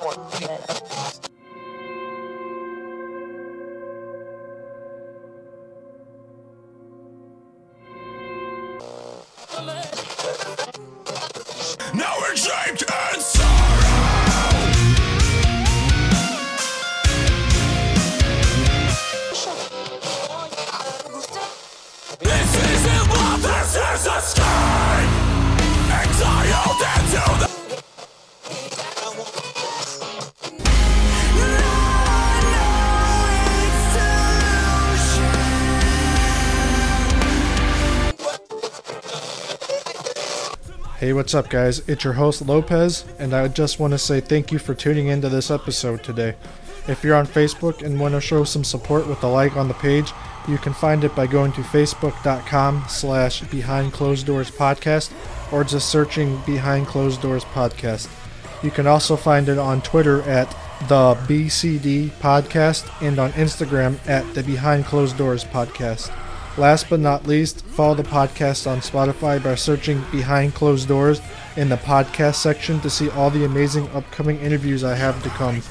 Now Hey, what's up, guys? It's your host Lopez, and I just want to say thank you for tuning into this episode today. If you're on Facebook and want to show some support with a like on the page, you can find it by going to facebook.com slash behind closed doors podcast or just searching behind closed doors podcast. You can also find it on Twitter at the BCD podcast and on Instagram at the behind closed doors podcast. Last but not least, follow the podcast on Spotify by searching Behind Closed Doors in the podcast section to see all the amazing upcoming interviews I have to come.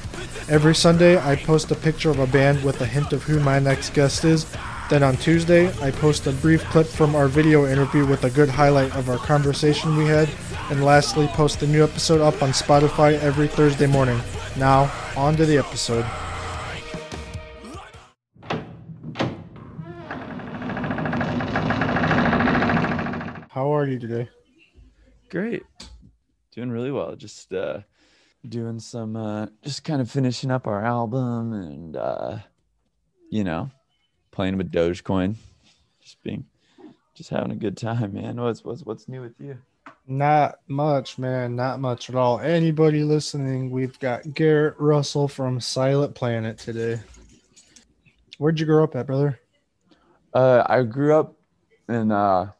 Every Sunday, I post a picture of a band with a hint of who my next guest is. Then on Tuesday, I post a brief clip from our video interview with a good highlight of our conversation we had. And lastly, post a new episode up on Spotify every Thursday morning. Now, on to the episode. Are you today? Great. Doing really well. Just uh doing some uh just kind of finishing up our album and uh you know, playing with Dogecoin. Just being just having a good time, man. What's what's what's new with you? Not much, man. Not much at all. Anybody listening, we've got Garrett Russell from Silent Planet today. Where'd you grow up at, brother? Uh I grew up in uh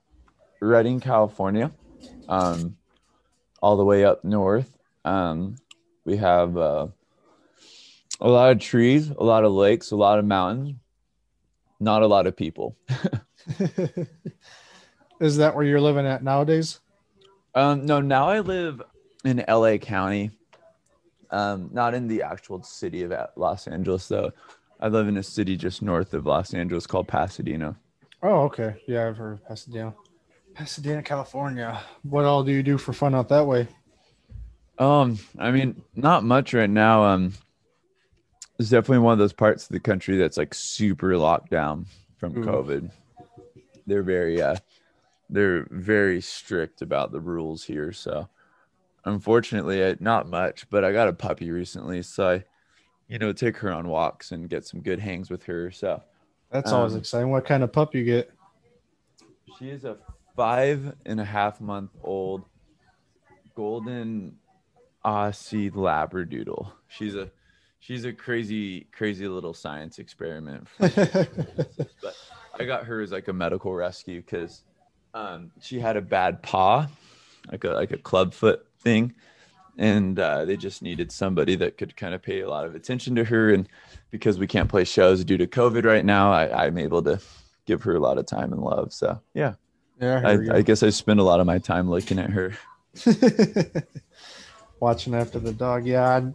Redding, California. Um all the way up north. Um we have uh a lot of trees, a lot of lakes, a lot of mountains, not a lot of people. Is that where you're living at nowadays? Um, no, now I live in LA County, um, not in the actual city of Los Angeles, though. I live in a city just north of Los Angeles called Pasadena. Oh, okay. Yeah, I've heard of Pasadena. Pasadena, California. What all do you do for fun out that way? Um, I mean, not much right now. Um, it's definitely one of those parts of the country that's like super locked down from Ooh. COVID. They're very, uh, they're very strict about the rules here. So, unfortunately, I, not much. But I got a puppy recently, so I, you know, take her on walks and get some good hangs with her. So, That's always Um, exciting. What kind of pup you get? She is a five and a half month old golden Aussie Labradoodle. She's a she's a crazy crazy little science experiment. but I got her as like a medical rescue because um, she had a bad paw, like a like a club foot thing, and uh, they just needed somebody that could kind of pay a lot of attention to her. And because we can't play shows due to COVID right now, I, I'm able to give her a lot of time and love. So yeah, yeah, I, I guess I spend a lot of my time looking at her. Watching after the dog. Yeah,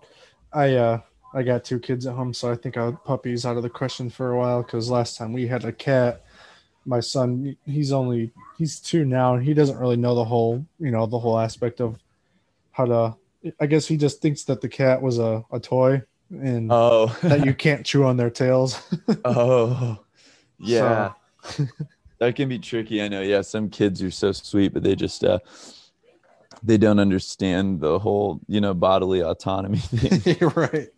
I, I uh I got two kids at home, so I think a puppy's out of the question for a while. Because last time we had a cat, my son, he's only he's two now, and he doesn't really know the whole you know the whole aspect of how to. I guess he just thinks that the cat was a, a toy and Oh, that you can't chew on their tails. oh, yeah. That can be tricky. I know. Yeah, some kids are so sweet, but they just uh, they don't understand the whole you know bodily autonomy thing. Right.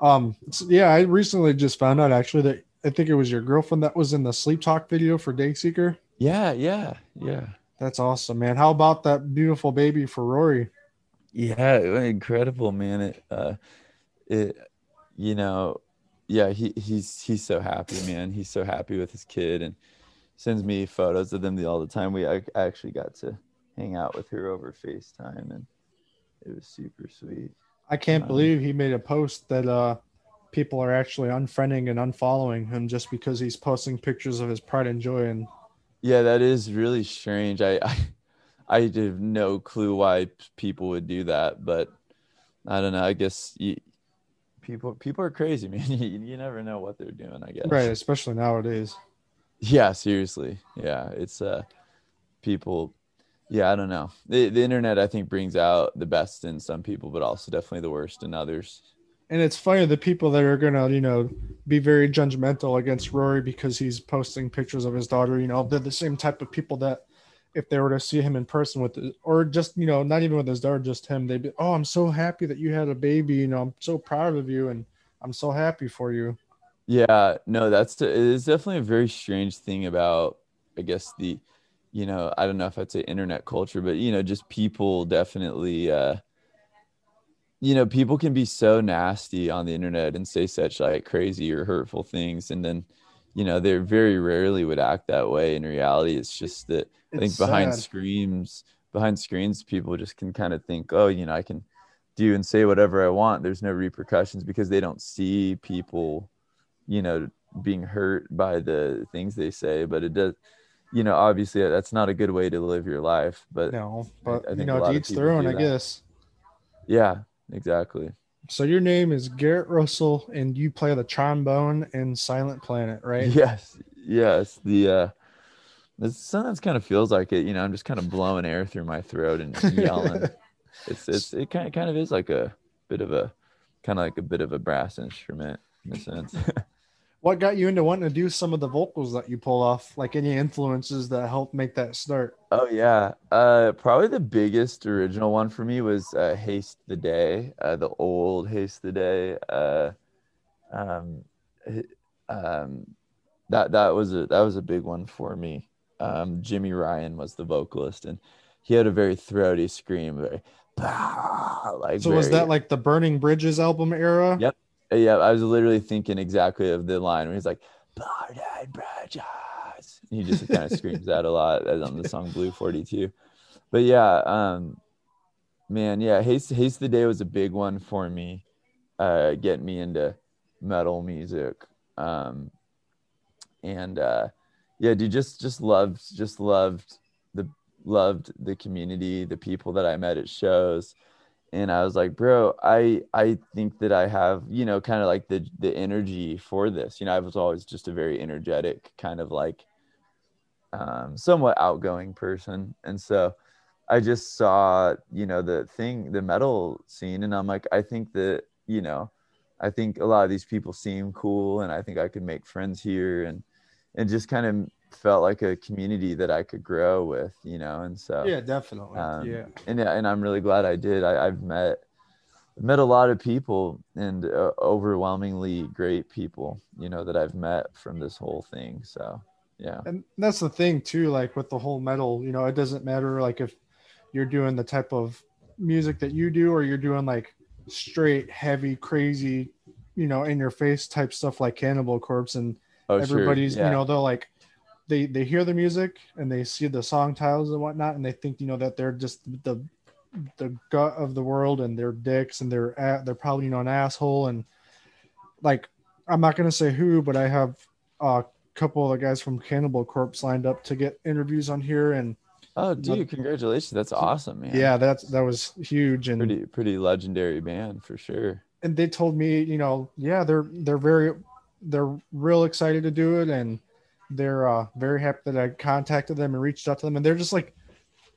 Um, so, yeah, I recently just found out actually that I think it was your girlfriend that was in the sleep talk video for Dayseeker. yeah, yeah, yeah, That's awesome, man. How about that beautiful baby for Rory? yeah. Incredible, man. It, uh, it, you know, yeah. He he's he's so happy, man. He's so happy with his kid and sends me photos of them all the time. We I, actually got to hang out with her over FaceTime, and it was super sweet. I can't Um, believe he made a post that uh people are actually unfriending and unfollowing him just because he's posting pictures of his pride and joy and Yeah, that is really strange. I, I I have no clue why people would do that, but I don't know. I guess you, people people are crazy, man. You, you never know what they're doing. I guess. Right, especially nowadays. Yeah, seriously. Yeah, it's uh, people. Yeah, I don't know. The the internet I think brings out the best in some people, but also definitely the worst in others. And it's funny the people that are gonna, you know, be very judgmental against Rory because he's posting pictures of his daughter. You know, they're the same type of people that, if they were to see him in person with, or just you know, not even with his daughter, just him, they'd be, oh, I'm so happy that you had a baby. You know, I'm so proud of you, and I'm so happy for you. Yeah, no, that's it is definitely a very strange thing about, I guess the, you know, I don't know if I'd say internet culture, but you know, just people definitely, uh, you know, people can be so nasty on the internet and say such like crazy or hurtful things, and then, you know, they very rarely would act that way. In reality, it's just that I think It's behind sad. screens, behind screens, people just can kind of think, oh, you know, I can do and say whatever I want. There's no repercussions because they don't see people you know being hurt by the things they say but it does you know obviously that's not a good way to live your life but No, but I you think a know, lot to of each their own, I guess. yeah exactly So your name is Garrett Russell, and you play the trombone in Silent Planet, right? yes yes the uh it sometimes kind of feels like it you know i'm just kind of blowing air through my throat and yelling it's it's it kind of, kind of is like a bit of a kind of like a bit of a brass instrument in a sense What got you into wanting to do some of the vocals that you pull off? Like any influences that helped make that start? Oh yeah, uh, probably the biggest original one for me was uh, "Haste the Day," uh, the old "Haste the Day." Uh, um, um, that that was a that was a big one for me. Um, Jimmy Ryan was the vocalist, and he had a very throaty scream, very like. So was that like the Burning Bridges album era? Yep. Yeah, I was literally thinking exactly of the line where he's like, "Burning bridges." He just kind of screams that a lot as on the song Blue 42. But yeah, um, man, yeah, Haste Haste the Day was a big one for me, uh, getting me into metal music. Um, and uh, yeah, dude, just just loved just loved the loved the community, the people that I met at shows and I was like, bro, I I think that I have, you know, kind of like the the energy for this. You know, I was always just a very energetic kind of like um somewhat outgoing person. And so I just saw, you know, the thing, the metal scene and I'm like, I think that, you know, I think a lot of these people seem cool and I think I could make friends here and and just kind of felt like a community that I could grow with, you know. And so Yeah, definitely. um, yeah. and yeah, and I'm really glad I did. I, I've met met a lot of people and uh, overwhelmingly great people, you know, that I've met from this whole thing. So yeah, And that's the thing too, like with the whole metal, you know, it doesn't matter like if you're doing the type of music that you do or you're doing like straight, heavy, crazy, you know, in your face type stuff like Cannibal Corpse and oh everybody's sure. you know they're like they they hear the music and they see the song titles and whatnot and they think you know that they're just the the gut of the world and they're dicks and they're at, they're probably you know an asshole and like i'm not gonna say who but i have a couple of the guys from cannibal corpse lined up to get interviews on here and oh dude, congratulations, that's awesome, man. yeah that's that was huge and pretty pretty legendary band for sure. and they told me, you know, yeah, they're they're very they're real excited to do it, and they're uh, very happy that I contacted them and reached out to them, and they're just like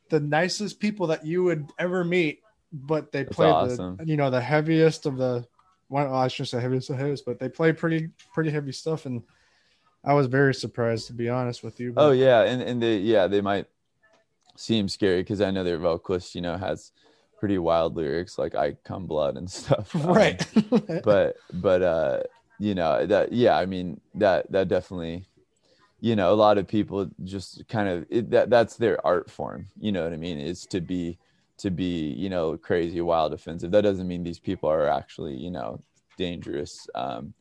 the nicest people that you would ever meet. But they That's play awesome. the you know the heaviest of the well, I shouldn't say heaviest of heaviest, but they play pretty pretty heavy stuff, and I was very surprised to be honest with you. Oh yeah, and and they yeah they might seem scary because I know their vocalist, you know, has pretty wild lyrics like "I come blood" and stuff. Um, right. but but uh you know that yeah i mean that that definitely you know a lot of people just kind of it, that that's their art form you know what i mean is to be to be you know crazy wild offensive that doesn't mean these people are actually you know dangerous um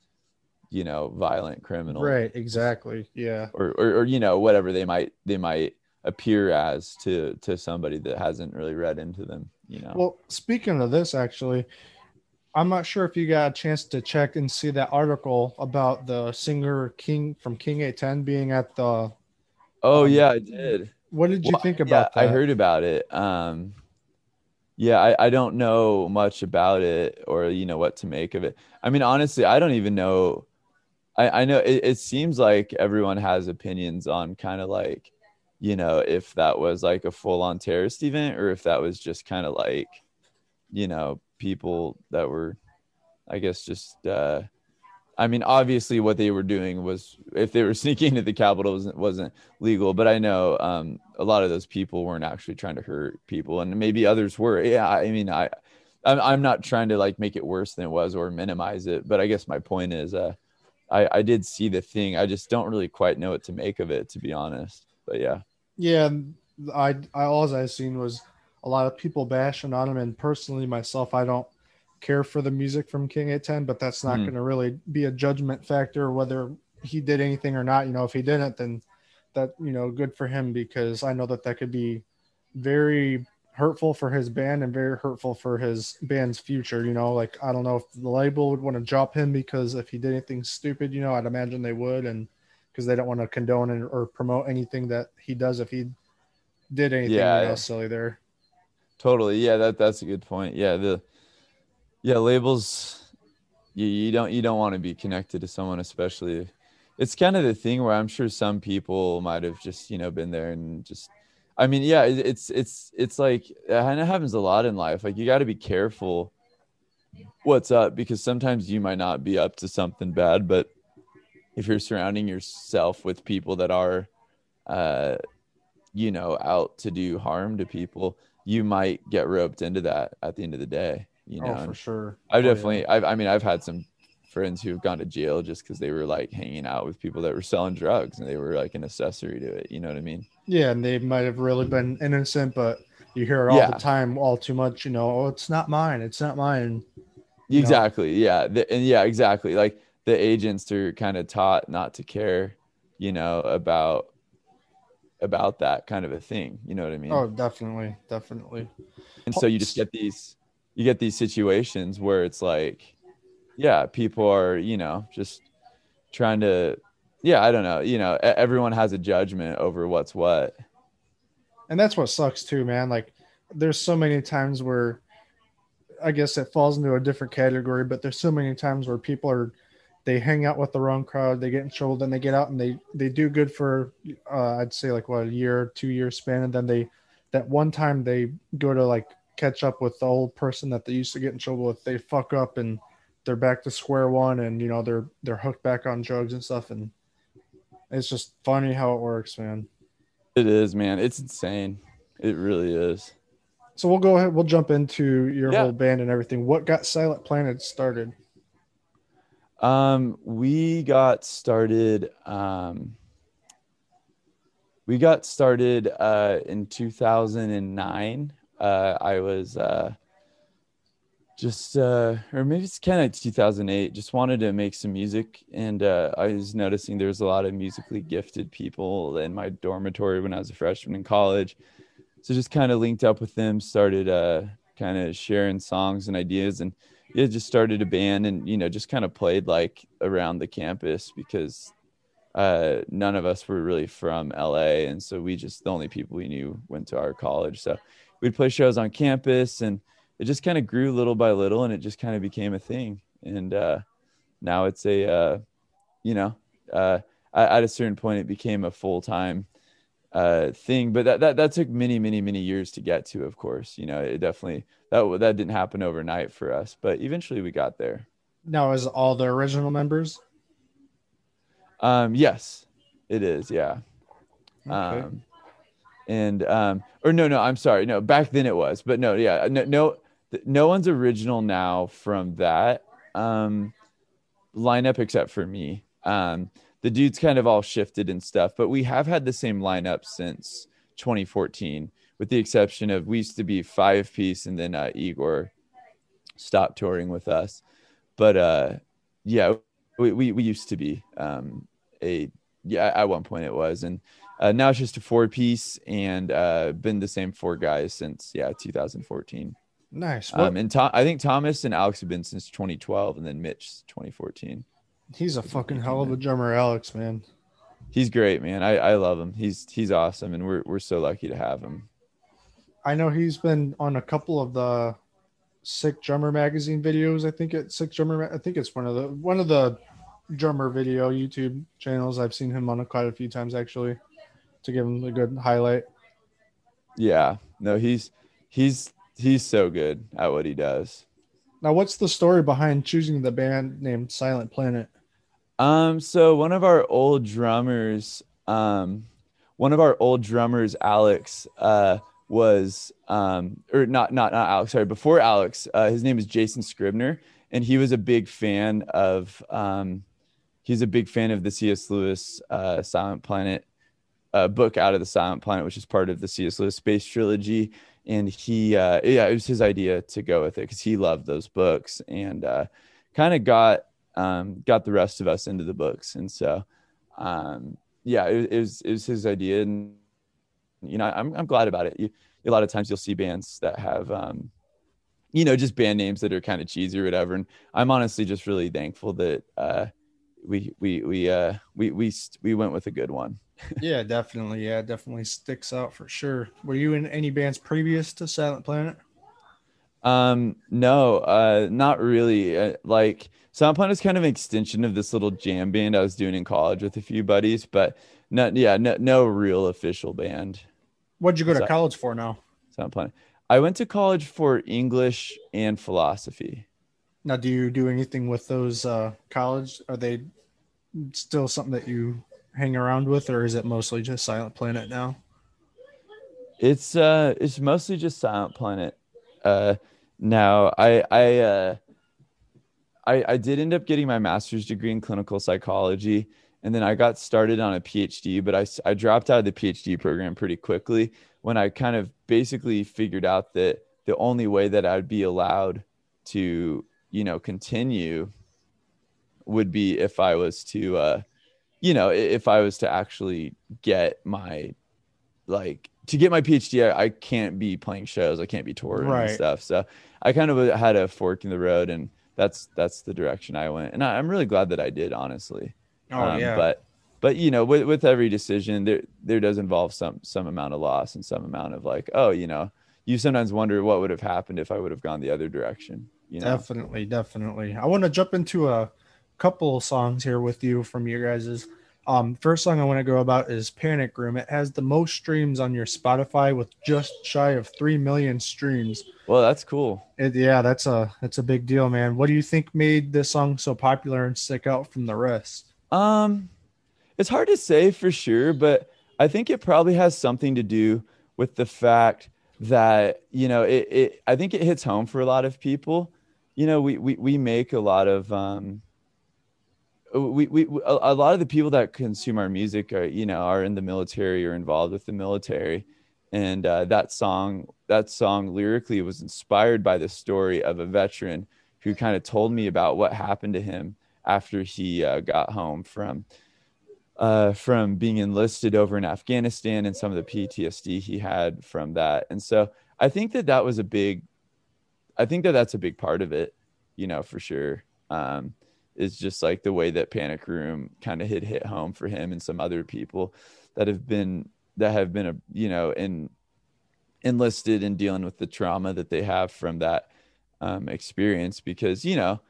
you know violent criminal right. Exactly. Yeah. or, or or you know whatever they might they might appear as to to somebody that hasn't really read into them you know Well, speaking of this, actually, I'm not sure if you got a chance to check and see that article about the singer King from King 810 being at the. oh um, yeah i did What did you Well, think yeah, about that? I heard about it. Um, yeah, I, I don't know much about it or you know what to make of it. I mean, honestly, I don't even know. I, I know it, it seems like everyone has opinions on kind of like, you know, if that was like a full on terrorist event or if that was just kind of like, you know, people that were, I guess, just uh, I mean, obviously, what they were doing was if they were sneaking into the Capitol wasn't, wasn't legal. But I know um, a lot of those people weren't actually trying to hurt people, and maybe others were. Yeah, I mean, I, I'm, I'm not trying to like make it worse than it was or minimize it. But I guess my point is, uh, I, I did see the thing. I just don't really quite know what to make of it, to be honest. But yeah, Yeah, I, I all I seen was a lot of people bashing on him, and personally myself, I don't care for the music from King 810, but that's not Hmm. going to really be a judgment factor whether he did anything or not. You know, if he didn't, then that you know, good for him because I know that that could be very hurtful for his band and very hurtful for his band's future. You know, like I don't know if the label would want to drop him because if he did anything stupid, you know, I'd imagine they would, and because they don't want to condone or promote anything that he does if he did anything Yeah, you know, yeah. silly there. Totally. Yeah, that that's a good point. Yeah, the yeah labels. You, you don't you don't want to be connected to someone, especially. It's kind of the thing where I'm sure some people might have just you know been there and just. I mean, yeah, it, it's it's it's like and it happens a lot in life. Like you got to be careful what's up because sometimes you might not be up to something bad, but if you're surrounding yourself with people that are, uh, you know, out to do harm to people, you might get roped into that at the end of the day. You oh, know, oh, for sure. I've Oh, yeah. definitely, I've, I mean, I've had some friends who have gone to jail just because they were like hanging out with people that were selling drugs and they were like an accessory to it. You know what I mean? Yeah, and they might have really been innocent, but you hear it all Yeah. the time, all too much. You know, oh, it's not mine. It's not mine. You know? Exactly. Yeah. The, and yeah, exactly. Like the agents are kind of taught not to care, you know, about about that kind of a thing. You know what I mean? Oh, definitely, definitely. and so you just get these you get these situations where it's like yeah people are you know just trying to yeah i don't know you know everyone has a judgment over what's what And that's what sucks too, man. Like, there's so many times where, I guess it falls into a different category, but there's so many times where people are, they hang out with the wrong crowd, they get in trouble, then they get out and they they do good for, uh, I'd say like what a year, two year span, and then they, that one time they go to like catch up with the old person that they used to get in trouble with, they fuck up and they're back to square one, and you know they're they're hooked back on drugs and stuff, and it's just funny how it works, man. it is man it's insane it really is So we'll go ahead. We'll jump into your Yeah. whole band and everything. What got Silent Planet started? Um we got started um we got started uh in 2009 uh i was uh just uh or maybe it's kind of 2008 just wanted to make some music and uh i was noticing there was a lot of musically gifted people in my dormitory when i was a freshman in college. So just kind of linked up with them started uh kind of sharing songs and ideas and yeah just started a band and you know just kind of played like around the campus because uh none of us were really from la and so we just the only people we knew went to our college. So we'd play shows on campus and it just kind of grew little by little and it just kind of became a thing. And uh now it's a uh you know uh at a certain point it became a full-time uh thing but that, that that took many many many years to get to of course you know it definitely that that didn't happen overnight for us but eventually we got there Now, is all the original members? um yes it is yeah Okay. um and um or no no i'm sorry no back then it was but no yeah no no no one's original now from that um lineup except for me um the dudes kind of all shifted and stuff but we have had the same lineup since 2014 with the exception of we used to be five piece and then uh, igor stopped touring with us. But uh yeah we, we, we used to be um a yeah at one point it was. And uh, now it's just a four piece and uh been the same four guys since yeah 2014 nice. Um and Tom, i think thomas and alex have been since 2012 and then mitch 2014 he's a fucking hell of a drummer, Alex, man. he's great man i i love him he's he's awesome and we're we're so lucky to have him I know he's been on a couple of the Sick Drummer magazine videos. I think it's Sick Drummer. I think it's one of the one of the drummer video YouTube channels. I've seen him on it quite a few times actually, to give him a good highlight. Yeah, no, he's he's he's so good at what he does. Now, what's the story behind choosing the band named Silent Planet? Um, so one of our old drummers, um, one of our old drummers, Alex, uh, was um, or not not not Alex, sorry, before Alex, uh, his name is Jason Scribner, and he was a big fan of um, he's a big fan of the C.S. Lewis uh, Silent Planet uh, book out of the Silent Planet, which is part of the C.S. Lewis space trilogy. And he, uh, yeah, it was his idea to go with it because he loved those books and uh, kind of got um, got the rest of us into the books. And so, um, yeah, it, it, was it was his idea, and you know, I'm I'm glad about it. You, a lot of times you'll see bands that have, um, you know, just band names that are kind of cheesy or whatever. And I'm honestly just really thankful that uh, we we we uh, we we we went with a good one yeah, definitely. Yeah, definitely sticks out for sure. Were you in any bands previous to Silent Planet? Um, no, uh, not really. Uh, like Silent Planet is kind of an extension of this little jam band I was doing in college with a few buddies, but not yeah, no, no real official band. What'd you go to college for now? Silent Planet. I went to college for English and philosophy. Now, do you do anything with those uh, college? Are they still something that you hang around with, or is it mostly just Silent Planet now? It's uh, it's mostly just Silent Planet. Uh, now I I uh, I I did end up getting my master's degree in clinical psychology, and then I got started on a PhD, but I I dropped out of the PhD program pretty quickly when I kind of basically figured out that the only way that I'd be allowed to you know continue would be if I was to uh, you know, if I was to actually get my like to get my PhD, I, I can't be playing shows, I can't be touring right. and stuff. So I kind of had a fork in the road, and that's that's the direction I went, and I, am really glad that I did, honestly. Oh um, yeah. But but you know, with with every decision, there there does involve some some amount of loss and some amount of like, oh, you know, you sometimes wonder what would have happened if I would have gone the other direction. You know? Definitely, definitely. I want to jump into a couple songs here with you from your guys's. Um, first song I want to go about is Panic Room. It has the most streams on your Spotify with just shy of three million streams. Well, that's cool. It, yeah, that's a that's a big deal, man. What do you think made this song so popular and stick out from the rest? Um, it's hard to say for sure, but I think it probably has something to do with the fact that you know it. it I think it hits home for a lot of people. You know, we we we make a lot of um we, we a lot of the people that consume our music are you know are in the military or involved with the military and uh, that song that song lyrically was inspired by the story of a veteran who kind of told me about what happened to him after he uh, got home from uh, from being enlisted over in Afghanistan and some of the PTSD he had from that. And so I think that that was a big, I think that that's a big part of it, you know, for sure. Um, is just like the way that Panic Room kind of hit hit home for him and some other people that have been that have been a you know in enlisted in dealing with the trauma that they have from that um, experience because you know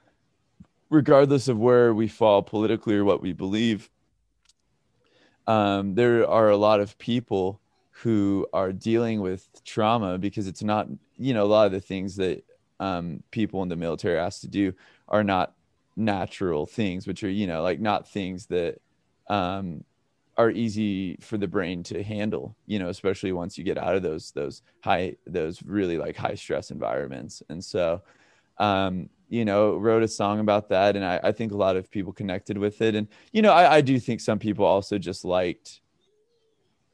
regardless of where we fall politically or what we believe um, there are a lot of people who are dealing with trauma because it's not you know a lot of the things that um, people in the military asked to do are not natural things, which are, you know, like not things that um, are easy for the brain to handle, you know, especially once you get out of those, those high, those really like high stress environments. And so, um, you know, wrote a song about that. And I, I think a lot of people connected with it. And, you know, I, I do think some people also just liked,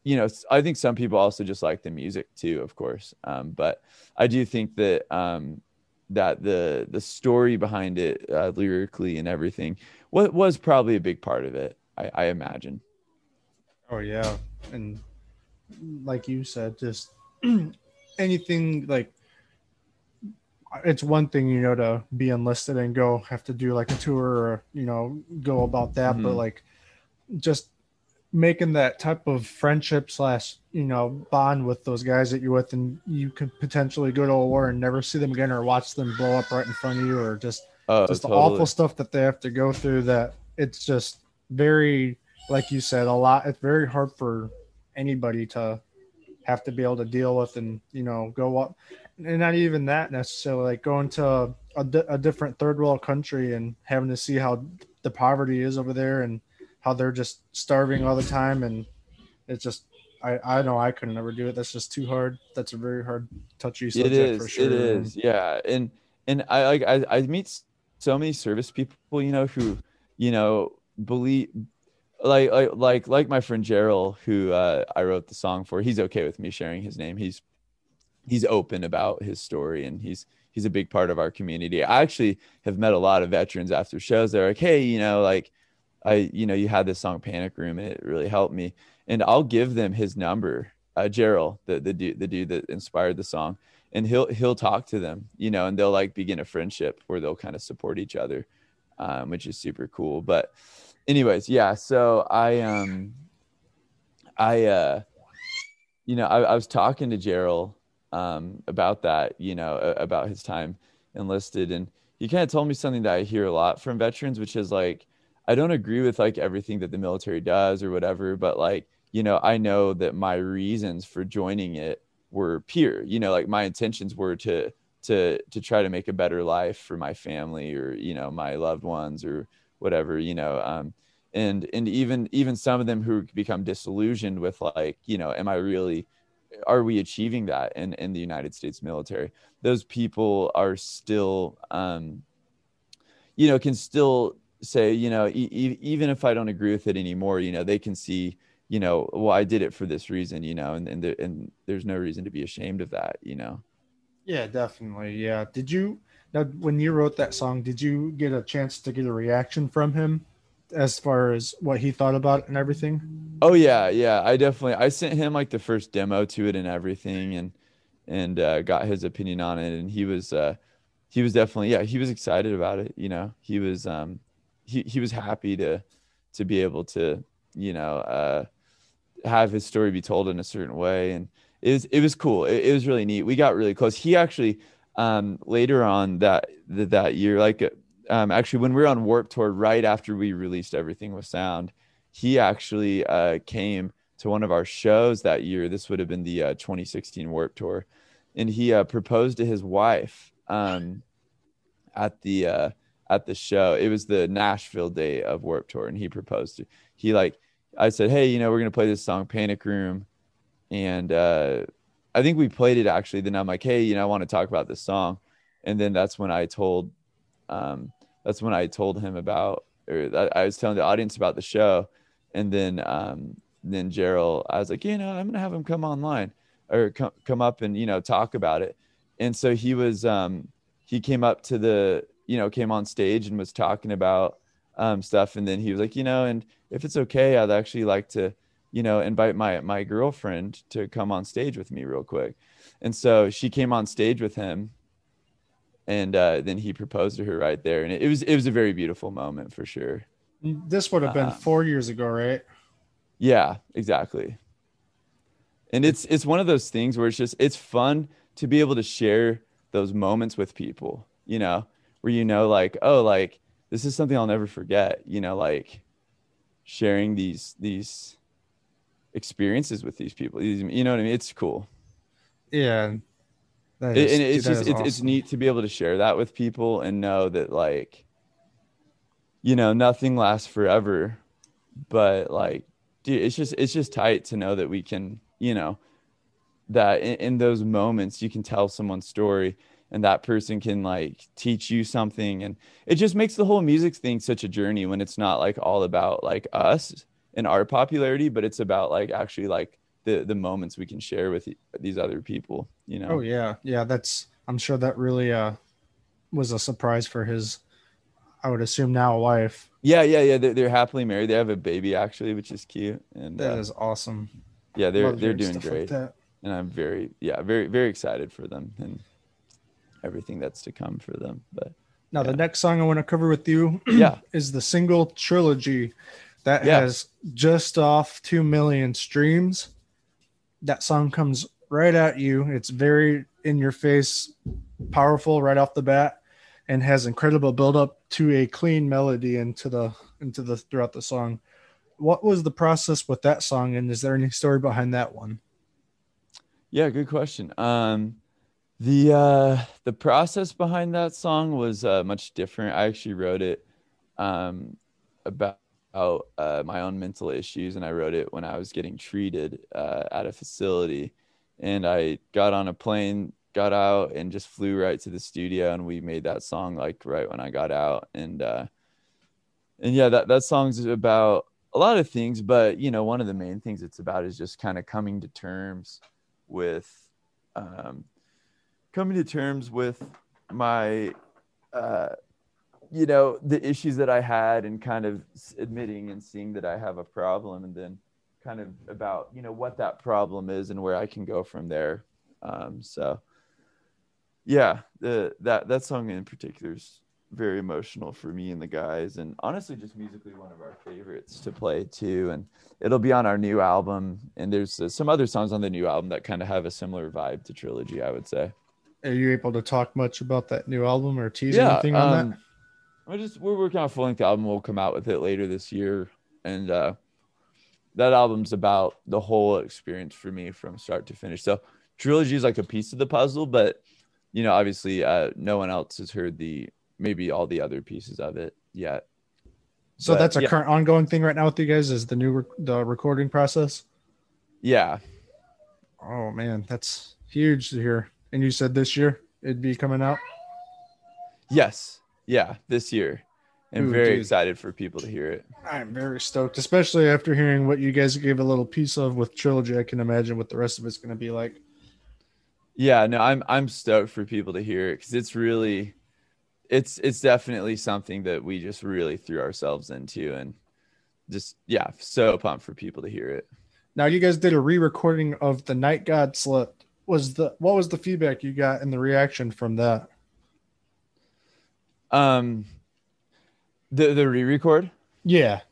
you know, I think some people also just like the music too, of course. Um, but I do think that, um, that the the story behind it uh, lyrically and everything what was probably a big part of it I, I imagine oh yeah and like you said just anything like it's one thing you know to be enlisted and go have to do like a tour or you know go about that mm-hmm. but like just making that type of friendship slash you know bond with those guys that you're with, and you could potentially go to a war and never see them again, or watch them blow up right in front of you, or just Oh, just the awful stuff that they have to go through. That it's just very, like you said, a lot. It's very hard for anybody to have to be able to deal with, and you know, go up, and not even that necessarily. Like going to a, a different third world country and having to see how the poverty is over there and how they're just starving all the time, and it's just. I, I know I couldn't ever do it. That's just too hard. That's a very hard, touchy subject it is for sure. it is yeah and and i like I, I meet so many service people you know who you know believe like like like like my friend gerald who uh i wrote the song for he's okay with me sharing his name he's he's open about his story and he's he's a big part of our community i actually have met a lot of veterans after shows they're like hey you know like i you know you had this song panic room and it really helped me. And i'll give them his number uh gerald the the dude the dude that inspired the song. And he'll he'll talk to them you know and they'll like begin a friendship where they'll kind of support each other um, which is super cool. But anyways yeah so i um i uh you know i, I was talking to gerald um about that you know about his time enlisted. And he kind of told me something that i hear a lot from veterans which is like i don't agree with like everything that the military does or whatever but like you know i know that my reasons for joining it were pure you know like my intentions were to to to try to make a better life for my family or you know my loved ones or whatever you know um and and even even some of them who become disillusioned with like you know am i really are we achieving that in in the united states military? Those people are still um you know can still say you know e- e- even if i don't agree with it anymore you know they can see you know well i did it for this reason you know and and, there, and there's no reason to be ashamed of that you know Yeah, definitely. Yeah. Did you now when you wrote that song, did you get a chance to get a reaction from him as far as what he thought about it and everything? Oh yeah, yeah. I definitely I sent him like the first demo to it and everything and and uh, got his opinion on it and he was uh he was definitely yeah, he was excited about it, you know. He was um he he was happy to to be able to, you know, uh have his story be told in a certain way and it was it was cool. It, it was really neat. We got really close. He actually um later on that that, year like um actually when we were on Warped Tour right after we released Everything Was Sound he actually uh, came to one of our shows that year. This would have been the uh, 2016 Warped Tour, and he uh, proposed to his wife um, at the uh, at the show. It was the Nashville day of Warped Tour, and he proposed to. He like I said, hey, you know, we're gonna play this song Panic Room, and uh, I think we played it actually. Then I'm like, hey, you know, I want to talk about this song, and then that's when I told, um, that's when I told him about, or I was telling the audience about the show, and then um, then Gerald, I was like, you know, I'm gonna have him come online or come come up and you know talk about it, and so he was um, he came up to the you know came on stage and was talking about um, stuff, and then he was like, you know, and if it's okay, I'd actually like to you know invite my my girlfriend to come on stage with me real quick, and so she came on stage with him and uh, then he proposed to her right there, and it, was it was a very beautiful moment for sure. This would have been Uh, four years ago, right? Yeah, exactly. And it's it's one of those things where it's just it's fun to be able to share those moments with people, you know, where you know like, oh, like this is something I'll never forget, you know, like sharing these these experiences with these people. You know what I mean? It's cool. Yeah. It- is- and it's dude, just it's, it's neat to be able to share that with people and know that like you know nothing lasts forever but like dude it's just it's just tight to know that we can you know that in, in those moments you can tell someone's story and that person can like teach you something and it just makes the whole music thing such a journey when it's not like all about like us and our popularity but it's about like actually like the the moments we can share with these other people you know Oh yeah, yeah. That's I'm sure that really uh was a surprise for his. I would assume now wife. Yeah, yeah, yeah. They're, they're happily married. They have a baby actually, which is cute. And That uh, is awesome. yeah, they're Love they're doing stuff like great, and I'm very yeah very very excited for them and everything that's to come for them. But Now the next song I want to cover with you yeah, is the single trilogy. that Yeah. has just off 2 million streams. That song comes right at you. It's very in your face, powerful right off the bat, and has incredible build up to a clean melody into the into the throughout the song. What was the process with that song, and is there any story behind that one? Yeah, good question. Um, the uh, the process behind that song was uh, much different. I actually wrote it um, about uh, my own mental issues, and I wrote it when I was getting treated uh, at a facility. And I got on a plane, got out, and just flew right to the studio, and we made that song like right when I got out. And uh, and yeah, that that song's about a lot of things, but you know, one of the main things it's about is just kind of coming to terms with um, coming to terms with my uh, you know the issues that i had and kind of admitting and seeing that i have a problem and then kind of about you know what that problem is and where i can go from there. Um, so yeah the that that song in particular is very emotional for me and the guys and honestly just musically one of our favorites to play too. And it'll be on our new album and there's uh, some other songs on the new album that kind of have a similar vibe to trilogy i would say Are you able to talk much about that new album or tease anything on um, we're just we're working on a full length album we'll come out with it later this year and uh that album's about the whole experience for me from start to finish so trilogy is like a piece of the puzzle but you know obviously uh no one else has heard the maybe all the other pieces of it yet So But, that's a yeah. current ongoing thing right now with you guys is the new rec- the recording process. yeah Oh man, that's huge to hear. And you said this year it'd be coming out. yes yeah this year and Ooh, very dude. excited for people to hear it I'm very stoked, especially after hearing what you guys gave a little piece of with trilogy. I can imagine what the rest of it's going to be like. Yeah, no, I'm I'm stoked for people to hear it because it's really, it's it's definitely something that we just really threw ourselves into and just yeah, so pumped for people to hear it. Now you guys did a re-recording of the Night God Slept. Was the what was the feedback you got and the reaction from that? Um, the the re-record, Yeah,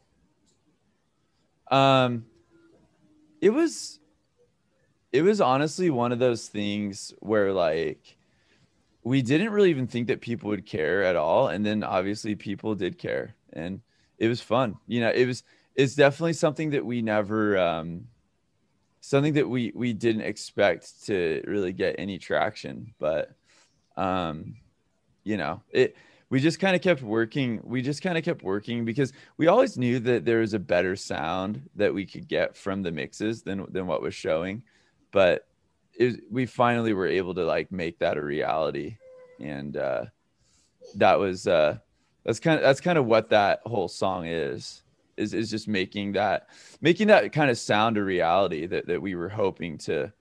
um, it was, it was honestly one of those things where like we didn't really even think that people would care at all and then obviously people did care and it was fun. You know it was it's definitely something that we never um something that we we didn't expect to really get any traction but um you know it we just kind of kept working we just kind of kept working because we always knew that there was a better sound that we could get from the mixes than than what was showing but it, we finally were able to like make that a reality. And uh that was uh that's kind of that's kind of what that whole song is is is just making that making that kind of sound a reality that that we were hoping to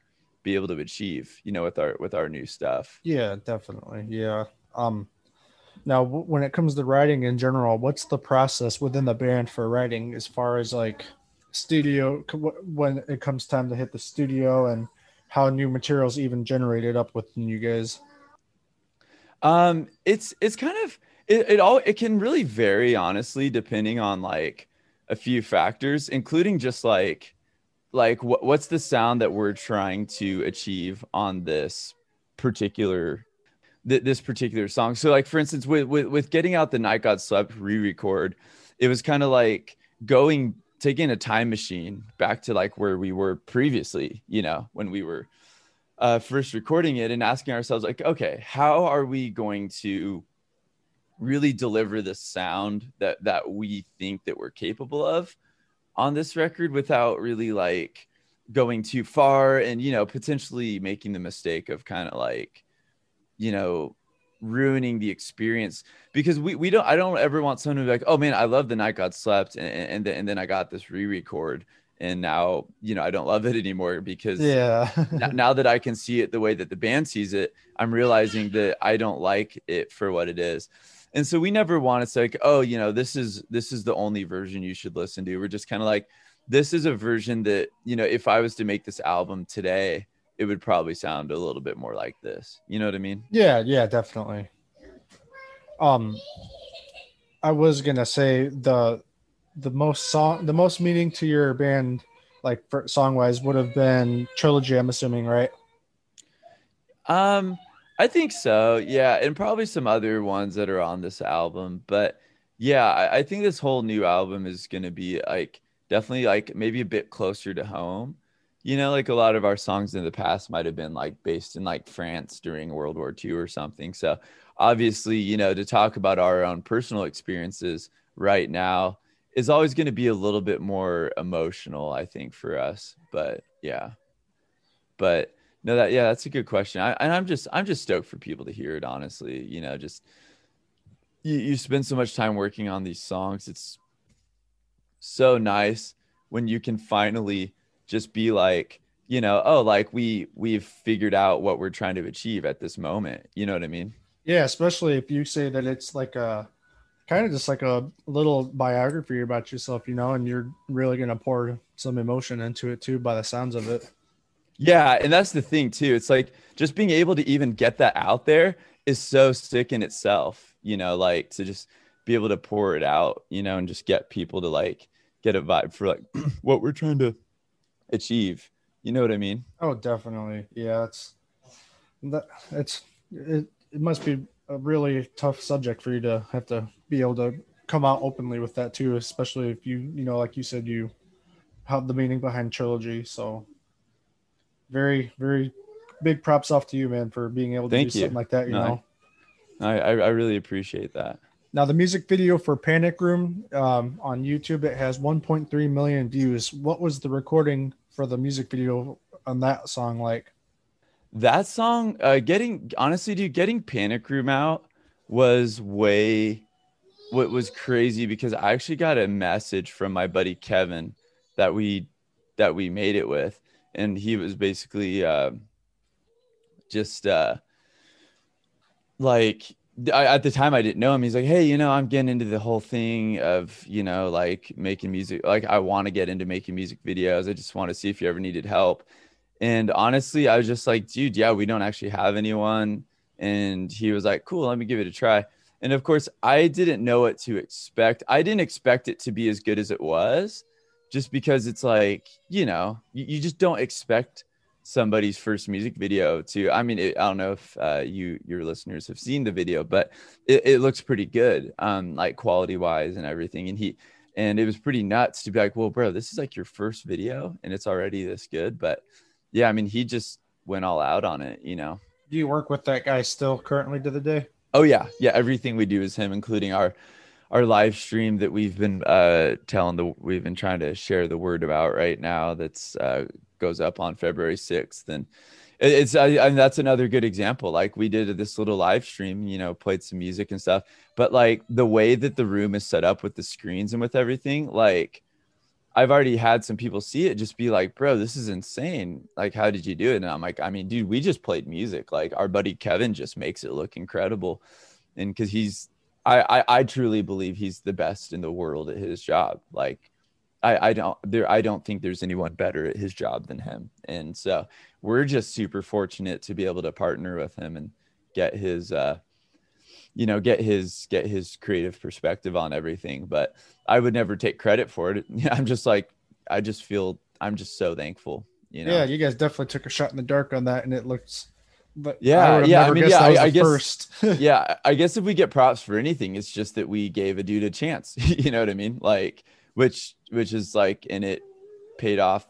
be able to achieve you know with our with our new stuff yeah, definitely. Yeah. Um, now w- when it comes to writing in general, what's the process within the band for writing as far as like studio c- when it comes time to hit the studio and how new materials even generated up within you guys? Um, it's it's kind of it, it all it can really vary honestly depending on like a few factors, including just like like what what's the sound that we're trying to achieve on this particular th- this particular song. So like for instance with with with getting out the Night God Slept re-record, it was kind of like going taking a time machine back to like where we were previously, you know, when we were uh, first recording it and asking ourselves like okay how are we going to really deliver the sound that that we think that we're capable of on this record without really like going too far and you know potentially making the mistake of kind of like you know ruining the experience because we, we don't i don't ever want someone to be like oh man i love the night god slept and, and, then, and then i got this re-record and now you know i don't love it anymore because Yeah. n- now that I can see it the way that the band sees it, I'm realizing that I don't like it for what it is. And so we never want to say, like, oh, you know, this is this is the only version you should listen to. We're just kind of like, this is a version that, you know, if I was to make this album today, it would probably sound a little bit more like this. You know what I mean? Yeah, yeah, definitely. Um I was gonna say the the most song, the most meaning to your band, like song wise, would have been trilogy. I'm assuming, right? Um, I think so. Yeah, and probably some other ones that are on this album, but yeah, I, I think this whole new album is gonna be like definitely like maybe a bit closer to home. You know, like a lot of our songs in the past might have been like based in like France during World War II or something. So obviously, you know, to talk about our own personal experiences right now is always going to be a little bit more emotional, I think, for us. But yeah, but no, that yeah, that's a good question. I, and I'm just I'm just stoked for people to hear it. Honestly, you know, just you you spend so much time working on these songs. It's so nice when you can finally just be like, you know, oh, like we we've figured out what we're trying to achieve at this moment. You know what I mean? Yeah, especially if you say that it's like a kind of just like a little biography about yourself, you know, and you're really gonna pour some emotion into it too by the sounds of it. Yeah, and that's the thing too. It's like just being able to even get that out there is so sick in itself, you know, like to just be able to pour it out, you know, and just get people to like get a vibe for like what we're trying to achieve. You know what I mean? Oh, definitely. Yeah, it's that it's it, it must be a really tough subject for you to have to be able to come out openly with that too, especially if you, you know, like you said, you have the meaning behind trilogy. So very, very big props off to you, man, for being able to Thank do you. something like that. You No, know. I I, I really appreciate that. Now the music video for Panic Room um, on YouTube it has 1.3 million views. What was the recording for the music video on that song like? That song, uh, getting honestly, dude, getting Panic Room out was way what was crazy because I actually got a message from my buddy Kevin that we that we made it with, and he was basically uh, just uh, like I, at the time I didn't know him. He's like, hey, you know, I'm getting into the whole thing of you know like making music. Like I want to get into making music videos. I just want to see if you ever needed help. And honestly, I was just like, dude, yeah, we don't actually have anyone. And he was like, cool, let me give it a try. And of course, I didn't know what to expect. I didn't expect it to be as good as it was, just because it's like, you know, you, you just don't expect somebody's first music video to. I mean, it, I don't know if uh, you your listeners have seen the video, but it, it looks pretty good, um, like quality wise and everything. And he and it was pretty nuts to be like, well, bro, this is like your first video and it's already this good. But yeah, I mean, he just went all out on it, you know. Do you work with that guy still currently to the day? Oh yeah, yeah. Everything we do is him, including our our live stream that we've been uh, telling the we've been trying to share the word about right now. That's uh, goes up on February sixth, and it's I, I mean, that's another good example. Like we did this little live stream, you know, played some music and stuff, but like the way that the room is set up with the screens and with everything, like. I've already had some people see it just be like, bro, this is insane. Like, how did you do it? And I'm like, I mean, dude, we just played music. Like, our buddy Kevin just makes it look incredible. And because he's, I, I, I truly believe he's the best in the world at his job. Like, I, I don't, there, I don't think there's anyone better at his job than him. And so we're just super fortunate to be able to partner with him and get his, uh, you know get his get his creative perspective on everything but i would never take credit for it i'm just like i just feel i'm just so thankful you know Yeah, you guys definitely took a shot in the dark on that, and it looks. But Yeah, have yeah, I mean, yeah, I- I guess- first. yeah i guess if we get props for anything it's just that we gave a dude a chance you know what i mean like which which is like and it paid off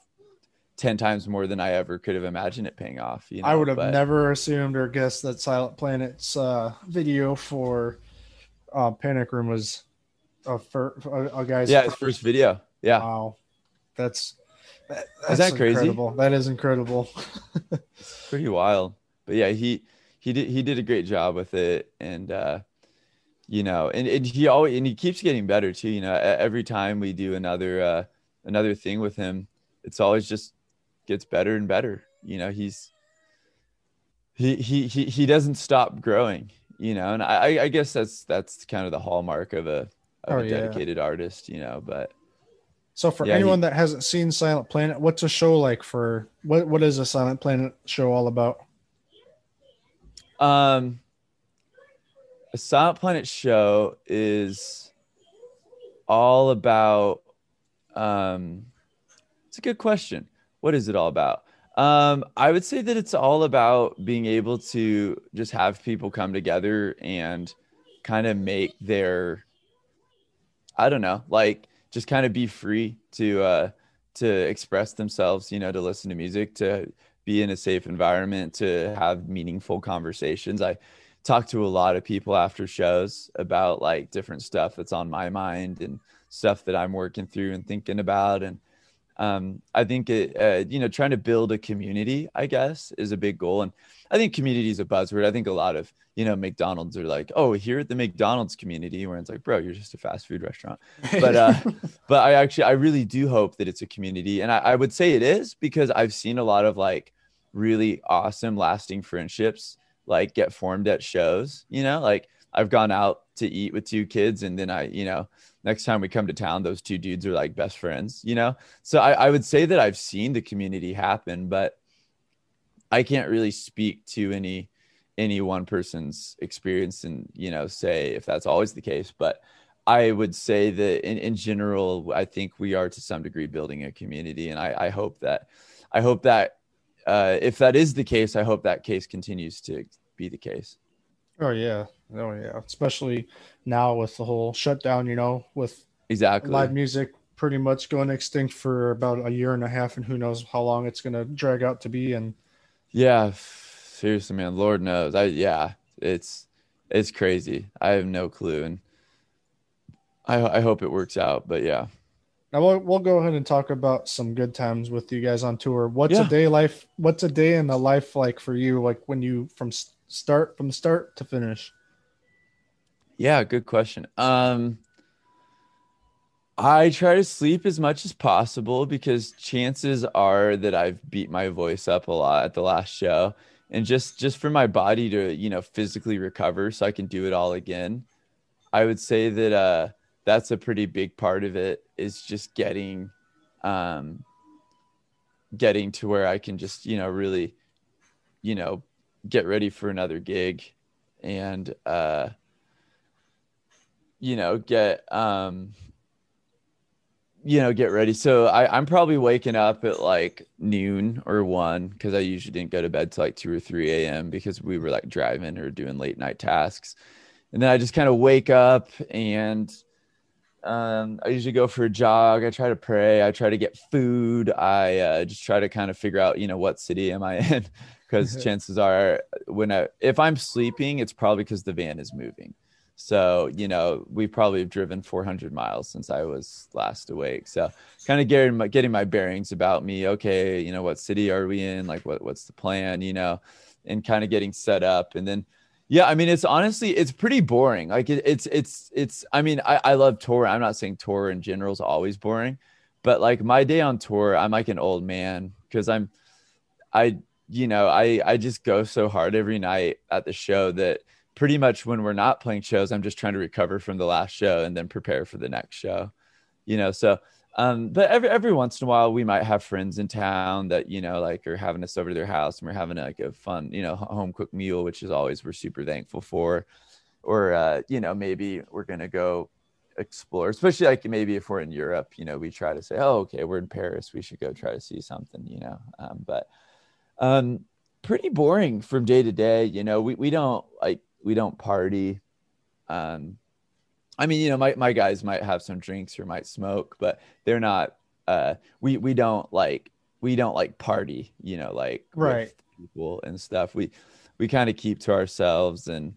10 times more than i ever could have imagined it paying off you know I would have but- never assumed or guessed that Silent Planet's uh, video for uh, Panic Room was a, fir- a, a guy's. yeah his first video yeah Wow, that's that, Is that's that crazy? Incredible. That is incredible. pretty wild. But yeah, he he did he did a great job with it, and uh, you know, and, and he always and he keeps getting better too. You know, every time we do another uh, another thing with him, it's always just gets better and better. You know, he's he he he he doesn't stop growing. You know, and I I guess that's that's kind of the hallmark of a of Oh, a yeah. dedicated artist. You know, but So for Yeah, he- anyone that hasn't seen Silent Planet, what's a show like for what what is a Silent Planet show all about? Um, a Silent Planet show is all about um it's a good question. What is it all about? Um i would say that it's all about being able to just have people come together and kind of make their i don't know like just kind of be free to uh to express themselves you know to listen to music to be in a safe environment to have meaningful conversations i talk to a lot of people after shows about like different stuff that's on my mind and stuff that i'm working through and thinking about and um, I think it, uh, you know, trying to build a community, I guess, is a big goal. And I think community is a buzzword. I think a lot of, you know, McDonald's are like, oh, here at the McDonald's community, where it's like, bro, you're just a fast food restaurant. But, uh, but I actually, I really do hope that it's a community. And I, I would say it is because I've seen a lot of like really awesome, lasting friendships like get formed at shows, you know, like I've gone out to eat with two kids and then I, you know, next time we come to town, those two dudes are like best friends, you know? So I, I would say that I've seen the community happen, but I can't really speak to any any one person's experience and you know say if that's always the case but i would say that in, in general i think we are to some degree building a community and i, I hope that i hope that uh, if that is the case i hope that case continues to be the case Oh yeah, oh yeah. Especially now with the whole shutdown, you know, with exactly live music pretty much going extinct for about a year and a half, and who knows how long it's gonna drag out to be. And yeah, seriously, man, Lord knows. I yeah, it's it's crazy. I have no clue, and I I hope it works out. But yeah. Now we'll, we'll go ahead and talk about some good times with you guys on tour. What's yeah. a day life? What's a day in the life like for you? Like when you from start from start to finish? Yeah, good question. Um I try to sleep as much as possible because chances are that I've beat my voice up a lot at the last show and just just for my body to, you know, physically recover so I can do it all again. I would say that uh that's a pretty big part of it is just getting um getting to where I can just, you know, really you know, get ready for another gig and uh you know get um you know get ready. So I, i'm probably waking up at like noon or one because i usually didn't go to bed till like 2 or 3 a.m because we were like driving or doing late night tasks. And then i just kind of wake up and um, I usually go for a jog. I try to pray. I try to get food. I uh, just try to kind of figure out, you know, what city am I in? because chances are when I, if I'm sleeping, it's probably because the van is moving. So, you know, we probably have driven 400 miles since I was last awake. So, kind of getting my, getting my bearings about me. Okay, you know, what city are we in? Like, what what's the plan? You know, and kind of getting set up. And then, yeah, I mean, it's honestly, it's pretty boring. Like, it, it's it's it's. I mean, I I love tour. I'm not saying tour in general is always boring, but like my day on tour, I'm like an old man because I'm, I you know, I I just go so hard every night at the show that pretty much when we're not playing shows, I'm just trying to recover from the last show and then prepare for the next show. You know, so um, but every every once in a while we might have friends in town that you know like are having us over to their house and we're having like a fun you know home cooked meal, which is always we're super thankful for. Or uh, you know maybe we're gonna go explore, especially like maybe if we're in Europe, you know we try to say, oh okay, we're in Paris, we should go try to see something, you know. Um, but um, pretty boring from day to day. You know, we, we don't like, we don't party. Um, I mean, you know, my, my guys might have some drinks or might smoke, but they're not, uh, we, we don't like, we don't like party, you know, like right people and stuff. We, we kind of keep to ourselves and,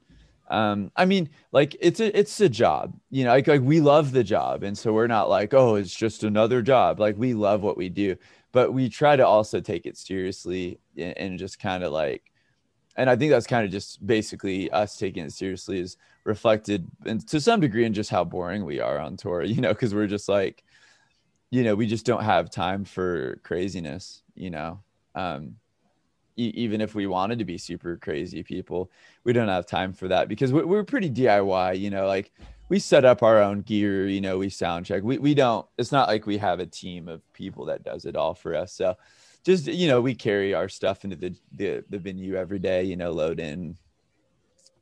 um, I mean, like it's a it's a job, you know. Like like we love the job, and so we're not like, oh, it's just another job. Like we love what we do, but we try to also take it seriously and, and just kind of like, and I think that's kind of just basically us taking it seriously is reflected and to some degree in just how boring we are on tour, you know, because we're just like, you know, we just don't have time for craziness, you know. Um, even if we wanted to be super crazy people, we don't have time for that because we're, we're pretty DIY, you know, like we set up our own gear, you know, we sound check. We, we don't, it's not like we have a team of people that does it all for us. So just, you know, we carry our stuff into the, the, the venue every day, you know, load in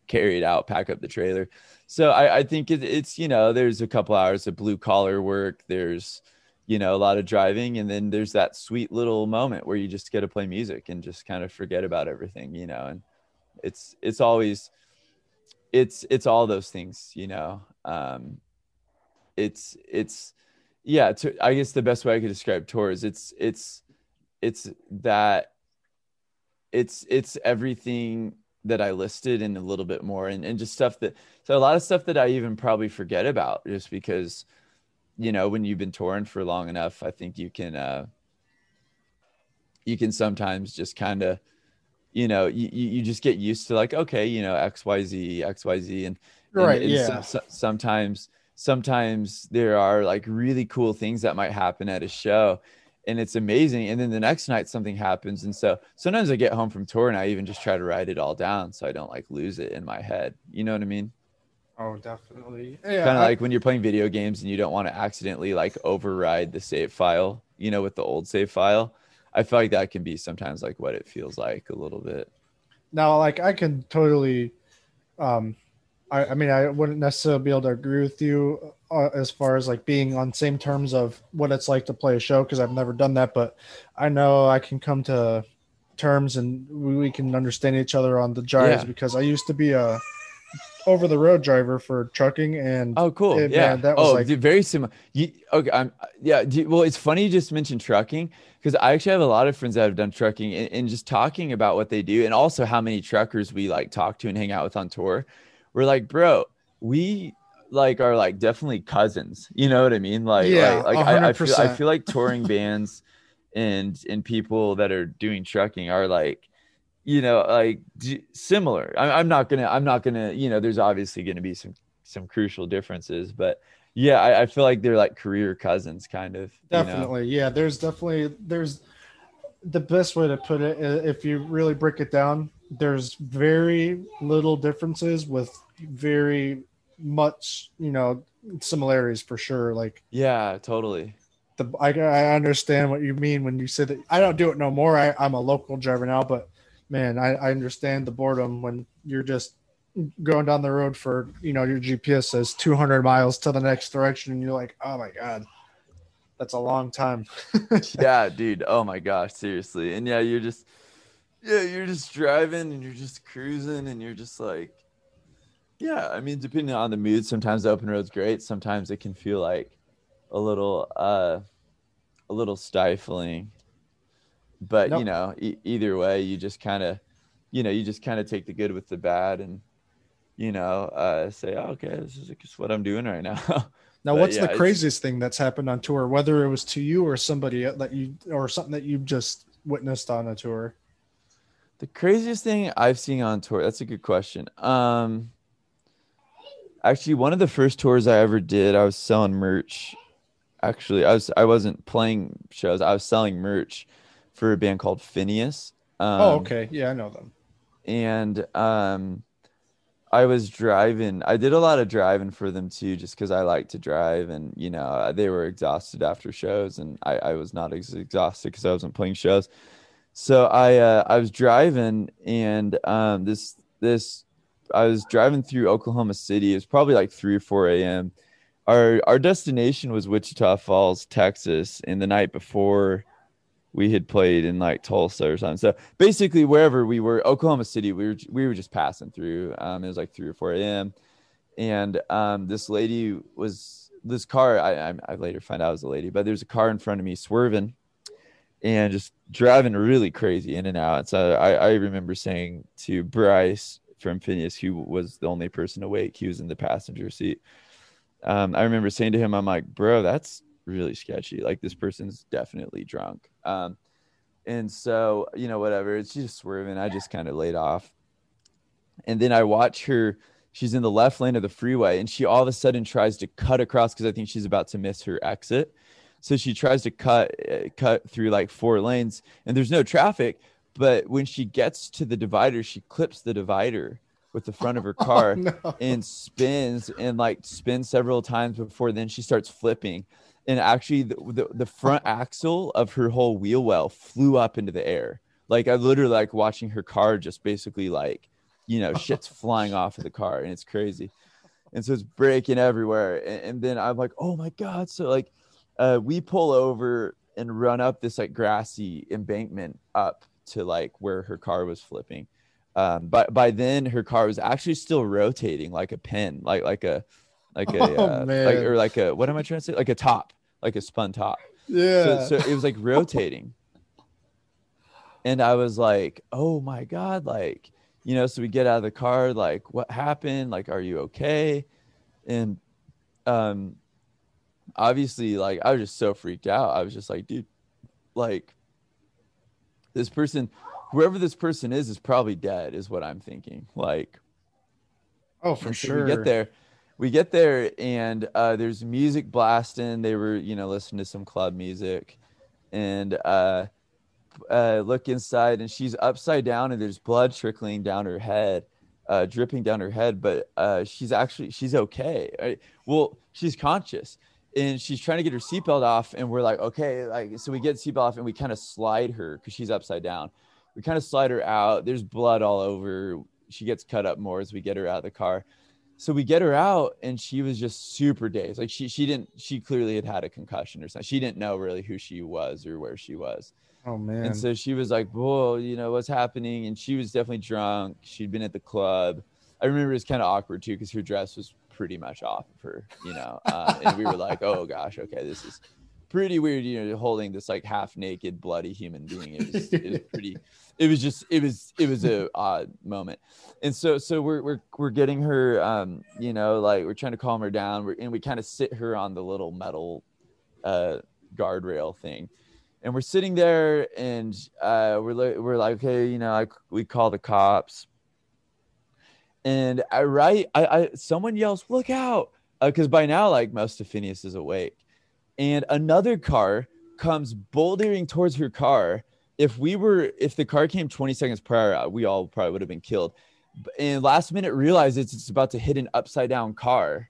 carry it out, pack up the trailer. So I, I think it, it's you know there's a couple hours of blue collar work. There's you know a lot of driving, and then there's that sweet little moment where you just get to play music and just kind of forget about everything, you know. And it's it's always it's it's all those things, you know. Um, it's it's yeah. I guess the best way I could describe tours, it's it's it's that it's it's everything that I listed and a little bit more and, and just stuff that so a lot of stuff that I even probably forget about just because you know when you've been touring for long enough I think you can uh you can sometimes just kind of you know you, you just get used to like okay you know xyz xyz and, Right, and, and yeah. so- so- sometimes sometimes there are like really cool things that might happen at a show and it's amazing and then the next night something happens and so sometimes i get home from tour and i even just try to write it all down so i don't like lose it in my head you know what i mean? Oh, definitely. Yeah, kind of like when you're playing video games and you don't want to accidentally like override the save file you know with the old save file. I feel like that can be sometimes like what it feels like a little bit. Now like i can totally um I, I mean i wouldn't necessarily be able to agree with you uh, as far as like being on same terms of what it's like to play a show because i've never done that but i know i can come to terms and we, we can understand each other on the drives Yeah. because i used to be a over the road driver for trucking and Oh, cool. it- yeah. man, that was oh, like- very similar. You, okay. I'm, yeah. you- well, it's funny you just mentioned trucking because I actually have a lot of friends that have done trucking and, and just talking about what they do and also how many truckers we like talk to and hang out with on tour. We're like, bro, we like are like definitely cousins. You know what I mean? Like, Yeah, like, like I, I feel, I feel like touring bands and, and people that are doing trucking are like, you know, like d- similar. I, I'm not gonna, I'm not gonna, you know, there's obviously gonna be some some crucial differences, but yeah, I, I feel like they're like career cousins, kind of. you know? Definitely, yeah. There's definitely there's the best way to put it. If you really break it down, there's very little differences with very much, you know, similarities for sure. Like Yeah, totally. the I, I understand what you mean when you say that. I don't do it no more. I, I'm a local driver now, but man, I, I understand the boredom when you're just going down the road for you know your GPS says 200 miles to the next direction, and you're like, oh my god, that's a long time. yeah, dude. Oh my gosh, seriously. And yeah, you're just yeah, you're just driving and you're just cruising and you're just like yeah, I mean depending on the mood, sometimes the open road's great, sometimes it can feel like a little uh a little stifling. But Nope. you know, e- either way, you just kind of you know, you just kind of take the good with the bad and you know, uh say, oh, okay, this is just what I'm doing right now. Now, But what's yeah, the craziest thing that's happened on tour? Whether it was to you or somebody that you or something that you've just witnessed on a tour. The craziest thing I've seen on tour, that's a good question. Um actually one of the first tours I ever did, I was selling merch. Actually, I was I wasn't playing shows. I was selling merch for a band called Phineas. Um, oh, okay, yeah, I know them. and um I was driving. I did a lot of driving for them too, just because I like to drive, and you know they were exhausted after shows, and I, I was not as exhausted because I wasn't playing shows. So I uh, I was driving, and um, this this I was driving through Oklahoma City. It was probably like three or four a.m. Our our destination was Wichita Falls, Texas, and the night before we had played in like Tulsa or something. So basically, wherever we were, Oklahoma City, we were we were just passing through. Um, it was like three or four a.m. And um, this lady was this car. I, I I later find out it was a lady, but there's a car in front of me swerving and just driving really crazy in and out. So I, I remember saying to Bryce from Phineas, who was the only person awake, he was in the passenger seat. Um, I remember saying to him, I'm like, bro, that's really sketchy. Like this person's definitely drunk. Um, and so, you know, whatever, it's just swerving. I just kind of laid off. And then I watch her, she's in the left lane of the freeway and she all of a sudden tries to cut across because I think she's about to miss her exit. So she tries to cut uh, cut through like four lanes and there's no traffic, but when she gets to the divider, she clips the divider with the front of her car no. and spins and like spins several times before then she starts flipping and actually the, the, the front axle of her whole wheel well flew up into the air like i literally like watching her car just basically like you know, shit's flying off of the car and it's crazy. And so it's breaking everywhere. And, and then I'm like, oh my God. So like uh, we pull over and run up this like grassy embankment up to like where her car was flipping. Um, but by then her car was actually still rotating like a pin, like like a like a Oh, uh, like or like a what am I trying to say? Like a top, like a spun top. Yeah. So, so it was like rotating. And I was like, oh my God, like, you know, so we get out of the car, like, what happened? Like, are you okay? And um obviously, like, I was just so freaked out. I was just like, dude, like, this person, whoever this person is, is probably dead, is what I'm thinking. Like, oh, for sure. we get there. We get there, and uh, there's music blasting. They were, you know, listening to some club music, and uh, uh, look inside, and she's upside down, and there's blood trickling down her head, uh, dripping down her head. But uh, she's actually she's okay. Right? Well, she's conscious, and she's trying to get her seatbelt off, and we're like, okay, like so we get seatbelt off, and we kind of slide her because she's upside down. We kind of slide her out. There's blood all over. She gets cut up more as we get her out of the car so we get her out and she was just super dazed like she she didn't she clearly had had a concussion or something she didn't know really who she was or where she was Oh man. and so she was like whoa you know what's happening and she was definitely drunk she'd been at the club i remember it was kind of awkward too because her dress was pretty much off of her you know uh, and we were like oh gosh okay this is pretty weird you know holding this like half naked bloody human being. It was, it was pretty it was just it was it was a odd moment. And so so we're we're we're getting her um you know like we're trying to calm her down. We're, and we kind of sit her on the little metal uh guardrail thing. And we're sitting there and uh we're we're like okay you know I, we call the cops and i right i, I someone yells look out! Because by now like most of phineas is awake. And another car comes bouldering towards her car. If we were if the car came 20 seconds prior uh, we all probably would have been killed. And last minute realizes it's about to hit an upside down car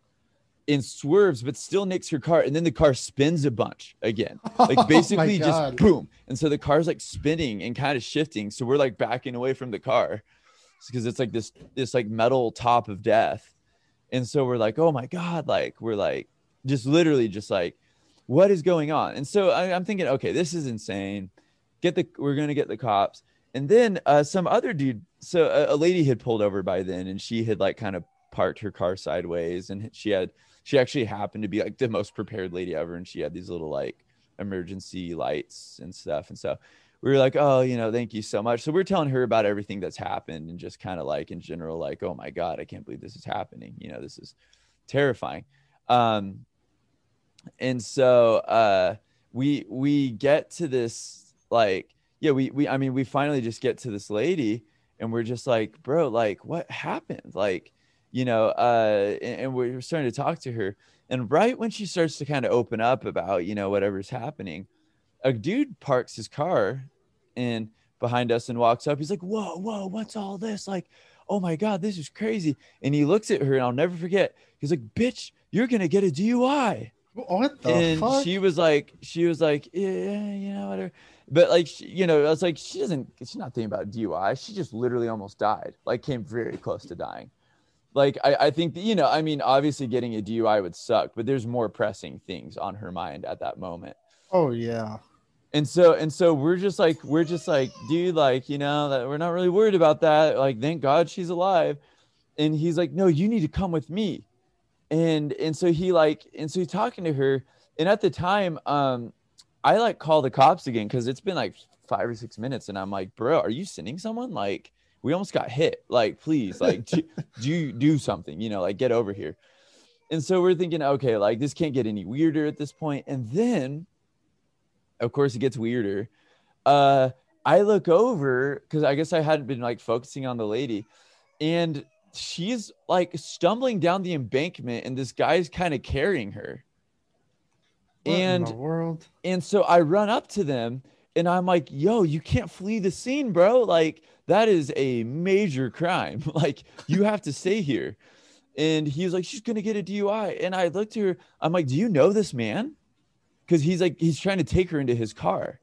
and swerves but still nicks her car. And then the car spins a bunch again. Like Oh basically just boom. And so the car's like spinning and kind of shifting. So we're like backing away from the car because it's like this this like metal top of death. And so we're like oh my god like we're like just literally just like what is going on? And so I, i'm thinking okay this is insane. Get the we're gonna get the cops. And then uh some other dude so a, a lady had pulled over by then and she had like kind of parked her car sideways and she had she actually happened to be like the most prepared lady ever and she had these little like emergency lights and stuff. And so we were like oh you know thank you so much. So we're telling her about everything that's happened and just kind of like in general like oh my god i can't believe this is happening. You know this is terrifying. Um and so uh we we get to this like yeah we we i mean we finally just get to this lady and we're just like bro like what happened? Like you know uh and, and we're starting to talk to her. And right when she starts to kind of open up about you know whatever's happening a dude parks his car and behind us and walks up. He's like whoa whoa what's all this? Like oh my god this is crazy. And he looks at her and i'll never forget. He's like bitch you're gonna get a dui what the and fuck? she was like she was like yeah you know whatever. But like she, you know i was like she doesn't she's not thinking about dui she just literally almost died like came very close to dying. Like i, I think that, you know i mean obviously getting a dui would suck but there's more pressing things on her mind at that moment. Oh yeah. And so and so we're just like we're just like dude like you know that we're not really worried about that. Like thank god she's alive. And he's like no you need to come with me. And and so he like and so he's talking to her. And at the time um i like call the cops again because it's been like five or six minutes. And i'm like bro are you sending someone? Like we almost got hit. Like please like do, do do something you know like get over here. And so we're thinking okay like this can't get any weirder at this point. And then of course it gets weirder uh i look over because i guess i hadn't been like focusing on the lady and she's like stumbling down the embankment and this guy's kind of carrying her What in and the world. and so I run up to them and I'm like, yo, you can't flee the scene, bro. Like, that is a major crime. like, you have to stay here. And he's like, she's to get a DUI. And I looked at her, I'm like, do you know this man? Because he's like, he's trying to take her into his car.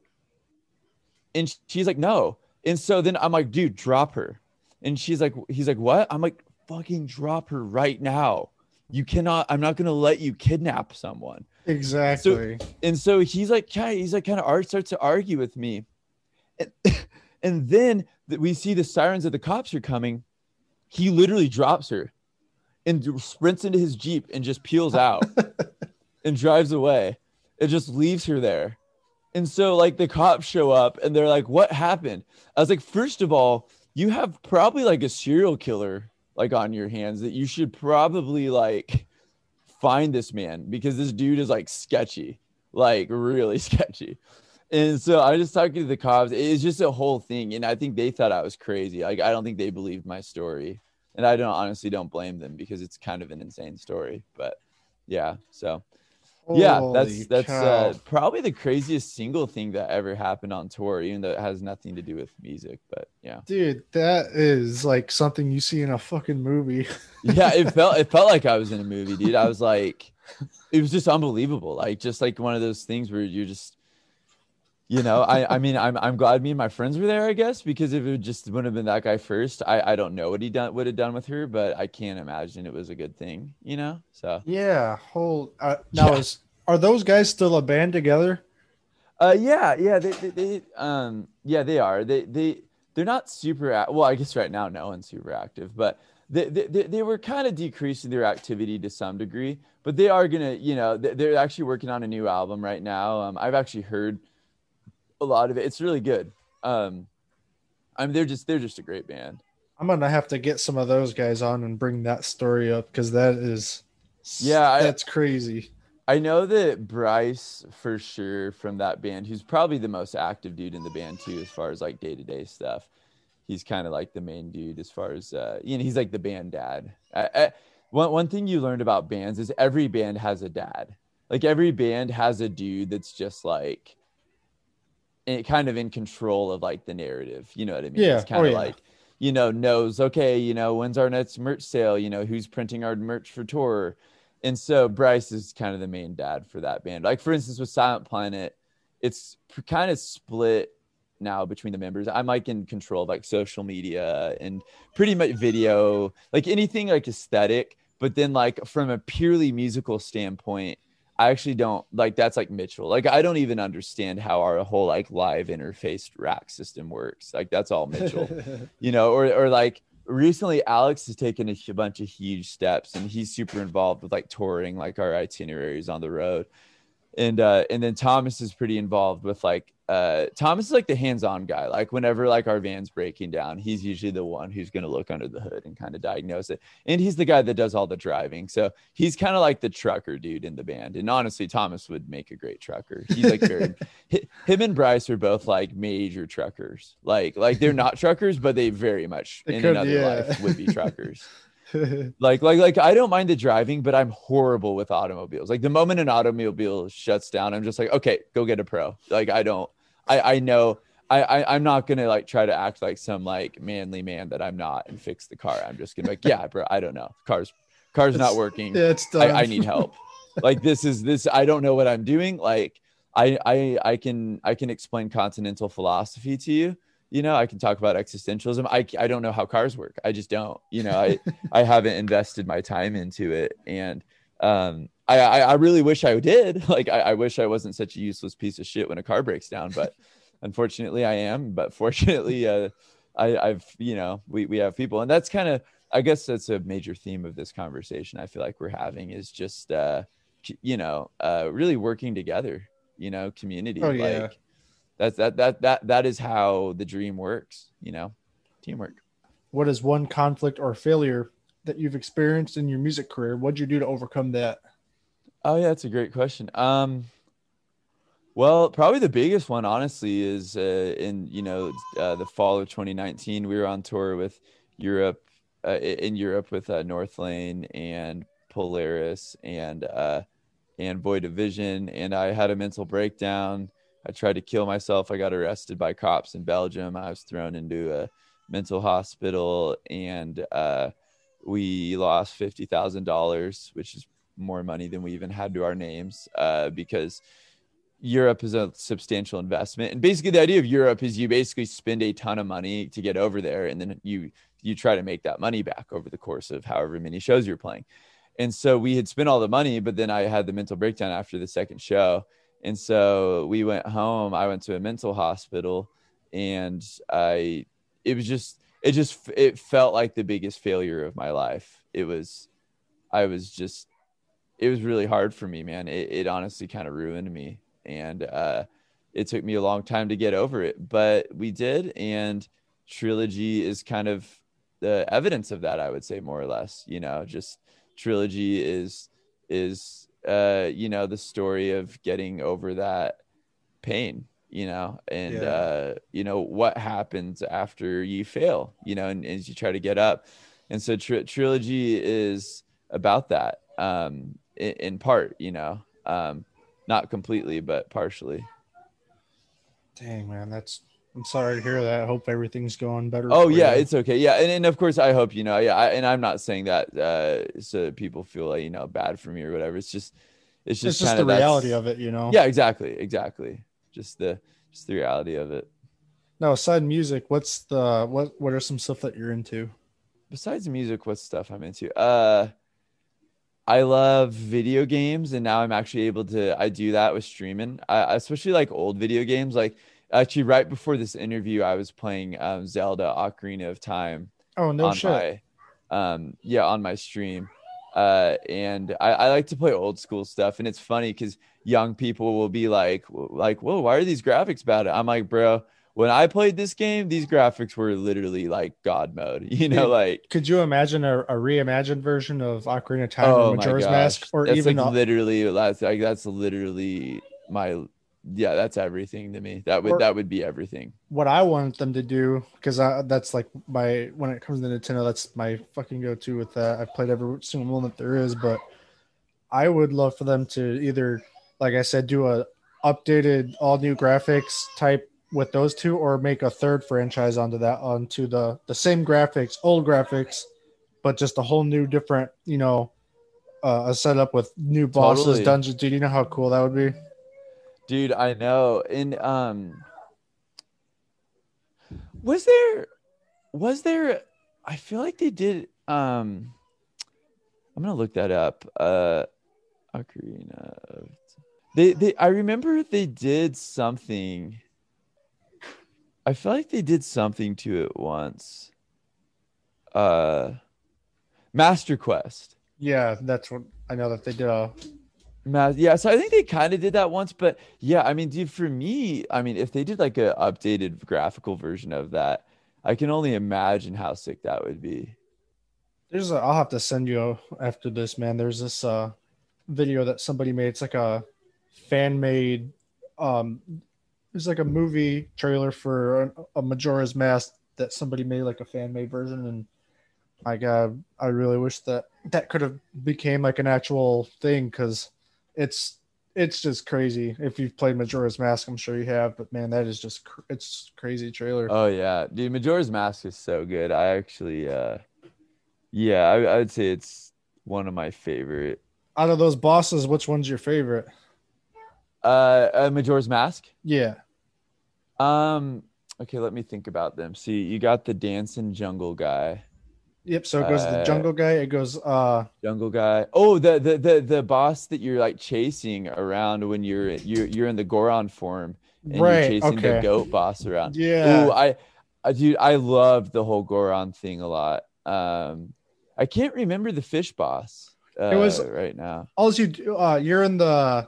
And she's like, no. And so then I'm like, dude, drop her. And she's like, he's like, what? I'm like, fucking drop her right now. You cannot, I'm not gonna let you kidnap someone. Exactly. And so he's like, kind he's like, kind of starts to argue with me. And, and then th- we see the sirens of the cops are coming. He literally drops her and sprints into his Jeep and just peels out and drives away. It just leaves her there. And so, like, the cops show up and they're like, What happened? I was like, First of all, you have probably like a serial killer like on your hands that you should probably like find this man because this dude is like sketchy, like really sketchy. And so I just talking to the cops. It's just a whole thing. And I think they thought I was crazy. Like, I don't think they believed my story. And I don't honestly don't blame them because it's kind of an insane story. But yeah, so yeah, that's that's uh, probably the craziest single thing that ever happened on tour, even though it has nothing to do with music. But yeah, Dude, that is like something you see in a fucking movie. yeah, it felt it felt like I was in a movie, dude. I was like, it was just unbelievable, like just like one of those things where you're just, you know, I I mean, I'm I'm glad me and my friends were there, I guess, because if it just wouldn't have been that guy first, I I don't know what he done would have done with her, but I can't imagine it was a good thing, you know. So yeah. Whole uh, now Yeah. is are those guys still a band together? Uh, yeah, yeah, they, they, they, um, yeah, they are. They, they, they're not super. Well, I guess right now no one's super active, but they, they, they, were kind of decreasing their activity to some degree. But they are gonna, you know, they- they're actually working on a new album right now. Um, I've actually heard a lot of it. It's really good. Um, I mean, they're just, they're just a great band. I'm gonna have to get some of those guys on and bring that story up because that is Yeah, I- that's crazy. I know that Bryce for sure from that band, who's probably the most active dude in the band too, as far as like day to day stuff. He's kind of like the main dude as far as uh, you know. He's like the band dad. I, I, one one thing you learned about bands is every band has a dad. Like every band has a dude that's just like, kind of in control of like the narrative. You know what I mean? Yeah. It's kind Oh, of yeah. like you know knows okay. You know when's our next merch sale? You know who's printing our merch for tour and so Bryce is kind of the main dad for that band. Like for instance, with Silent Planet, it's kind of split now between the members. I'm like in control of like social media and pretty much video, like anything like aesthetic. But then like from a purely musical standpoint, I actually don't like that's like Mitchell. Like I don't even understand how our whole like live interface rack system works. Like that's all Mitchell you know, or or like recently Alex has taken a bunch of huge steps and he's super involved with like touring like our itineraries on the road. And uh and then Thomas is pretty involved with like uh Thomas is like the hands-on guy. Like whenever like our van's breaking down, he's usually the one who's gonna look under the hood and kind of diagnose it. And he's the guy that does all the driving. So he's kind of like the trucker dude in the band. And honestly, Thomas would make a great trucker. He's like very him and Bryce are both like major truckers. Like like they're not truckers, but they very much They in could, another yeah. life would be truckers. like like like I don't mind the driving, but I'm horrible with automobiles. Like the moment an automobile shuts down, I'm just like, okay, go get a pro. Like I don't I I know I, I I'm not gonna like try to act like some like manly man that I'm not and fix the car. I'm just gonna be like, yeah, bro, I don't know. Car's car's not working. yeah, it's done. I, I need help. like this is this I don't know what I'm doing. Like I I I can I can explain continental philosophy to you. You know, I can talk about existentialism. I I don't know how cars work. I just don't. You know, I I haven't invested my time into it, and um, I I, I really wish I did. Like I, I wish I wasn't such a useless piece of shit when a car breaks down, but unfortunately I am. But fortunately, uh, I I've you know we we have people, and that's kind of I guess that's a major theme of this conversation. I feel like we're having is just uh, you know uh, really working together. You know, community. Oh, yeah. Like that's that that that that is how the dream works. You know, teamwork. what is one conflict or failure that you've experienced in your music career? What'd you do to overcome that? Oh yeah, that's a great question. Um, well, probably the biggest one, honestly, is uh, in you know uh, the fall of 2019. We were on tour with Europe, uh, in Europe with uh, North Lane and Polaris and uh, and Void of Vision, and I had a mental breakdown. I tried to kill myself. I got arrested by cops in Belgium. I was thrown into a mental hospital, and uh, we lost fifty thousand dollars, which is more money than we even had to our names uh, because Europe is a substantial investment. And basically, the idea of Europe is you basically spend a ton of money to get over there, and then you you try to make that money back over the course of however many shows you're playing. And so we had spent all the money, but then I had the mental breakdown after the second show. And so we went home. I went to a mental hospital and I, it was just, it just, it felt like the biggest failure of my life. It was, I was just, it was really hard for me, man. It, it honestly kind of ruined me. And, uh, it took me a long time to get over it, but we did. And trilogy is kind of the evidence of that, I would say, more or less, you know, just trilogy is, is, uh, you know, the story of getting over that pain, you know, and, Yeah. uh, you know, what happens after you fail, you know, and as you try to get up. And so tri- trilogy is about that, um, in, in part, you know, um, not completely, but partially. Dang man, that's. I'm sorry to hear that. I hope everything's going better. Oh yeah, you. it's okay. Yeah, and, and of course I hope you know. Yeah, I, and I'm not saying that uh, so that people feel like you know bad for me or whatever. It's just, it's just it's just the reality of it, you know. Yeah, exactly, exactly. Just the just the reality of it. Now, aside music, what's the what? What are some stuff that you're into? Besides music, what stuff I'm into? Uh, I love video games, and now I'm actually able to. I do that with streaming, I, especially like old video games. Like actually, right before this interview, I was playing um, Zelda: Ocarina of Time. Oh no shit. my um yeah on my stream uh and I, I like to play old school stuff and it's funny because young people will be like like whoa why are these graphics bad i'm like bro when i played this game these graphics were literally like god mode you know like Could you imagine a, a reimagined version of Ocarina of Time oh or Majora's Mask, or that's even like a- literally that's like that's literally my yeah that's everything to me. That would Or- that would be everything. what I want them to do because that's like my when it comes to Nintendo, that's my fucking go-to with that. I've played every single one that there is, but I would love for them to either, like I said, do a updated all new graphics type with those two, or make a third franchise onto that onto the the same graphics, old graphics, but just a whole new different, you know, uh, a setup with new bosses, Totally. dungeons. Dude, you know how cool that would be? Dude, I know. And um was there was there I feel like they did um I'm gonna look that up. Uh Ocarina of they they I remember they did something. I feel like they did something to it once. Uh Master Quest. Yeah, that's what I know that they did. A, Ma- yeah, so I think they kind of did that once, but yeah, I mean, dude, for me, I mean, if they did like an updated graphical version of that, I can only imagine how sick that would be. There's a, I'll have to send you after this, man. There's this uh video that somebody made. It's like a fan made um it's like a movie trailer for a, Majora's Mask that somebody made like a fan made version and my god, I really wish that that could have became like an actual thing cuz it's it's just crazy. If you've played Majora's Mask, I'm sure you have, but man, that is just cr- it's crazy trailer. Oh yeah, dude, Majora's Mask is so good. I actually, uh, yeah, I, I would say it's one of my favorite. Out of those bosses, which one's your favorite? Uh, uh Majora's Mask. Yeah. Um, okay, let me think about them. See, you got the dancing jungle guy. Yep. So it goes the Uh, jungle guy. It goes uh Jungle guy. Oh, the the the the boss that you're like chasing around when you're you're you're in the Goron form and right. you're chasing the goat boss around. Yeah. Ooh, I, I dude, I loved the whole Goron thing a lot. Um, I can't remember the fish boss. Uh, was- right now. All you uh, you're in the,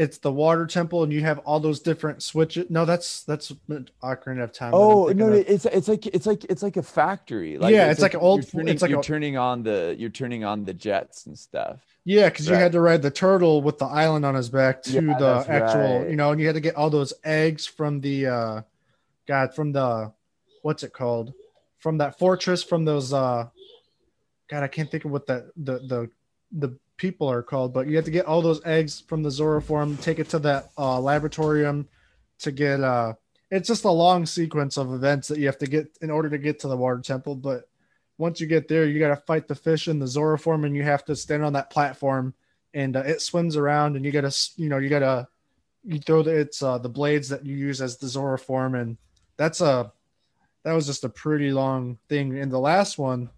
it's the water temple, and you have all those different switches. No, that's that's Ocarina of Time. Oh no, of. it's it's like it's like it's like a factory. Yeah, it's like an old- turning, it's like you're a- turning on the you're turning on the jets and stuff. yeah, because you had to ride the turtle with the island on his back to Yeah, the actual, right. you know, and you had to get all those eggs from the, uh God, from the, what's it called, from that fortress, from those, uh God, I can't think of what that the the the people are called, but you have to get all those eggs from the Zora form, take it to that uh, laboratorium to get. uh It's just a long sequence of events that you have to get in order to get to the water temple. But once you get there, you got to fight the fish in the Zora form, and you have to stand on that platform, and uh, it swims around, and you got to, you know, you got to, you throw the it's uh, the blades that you use as the Zora form, and that's a that was just a pretty long thing. And the last one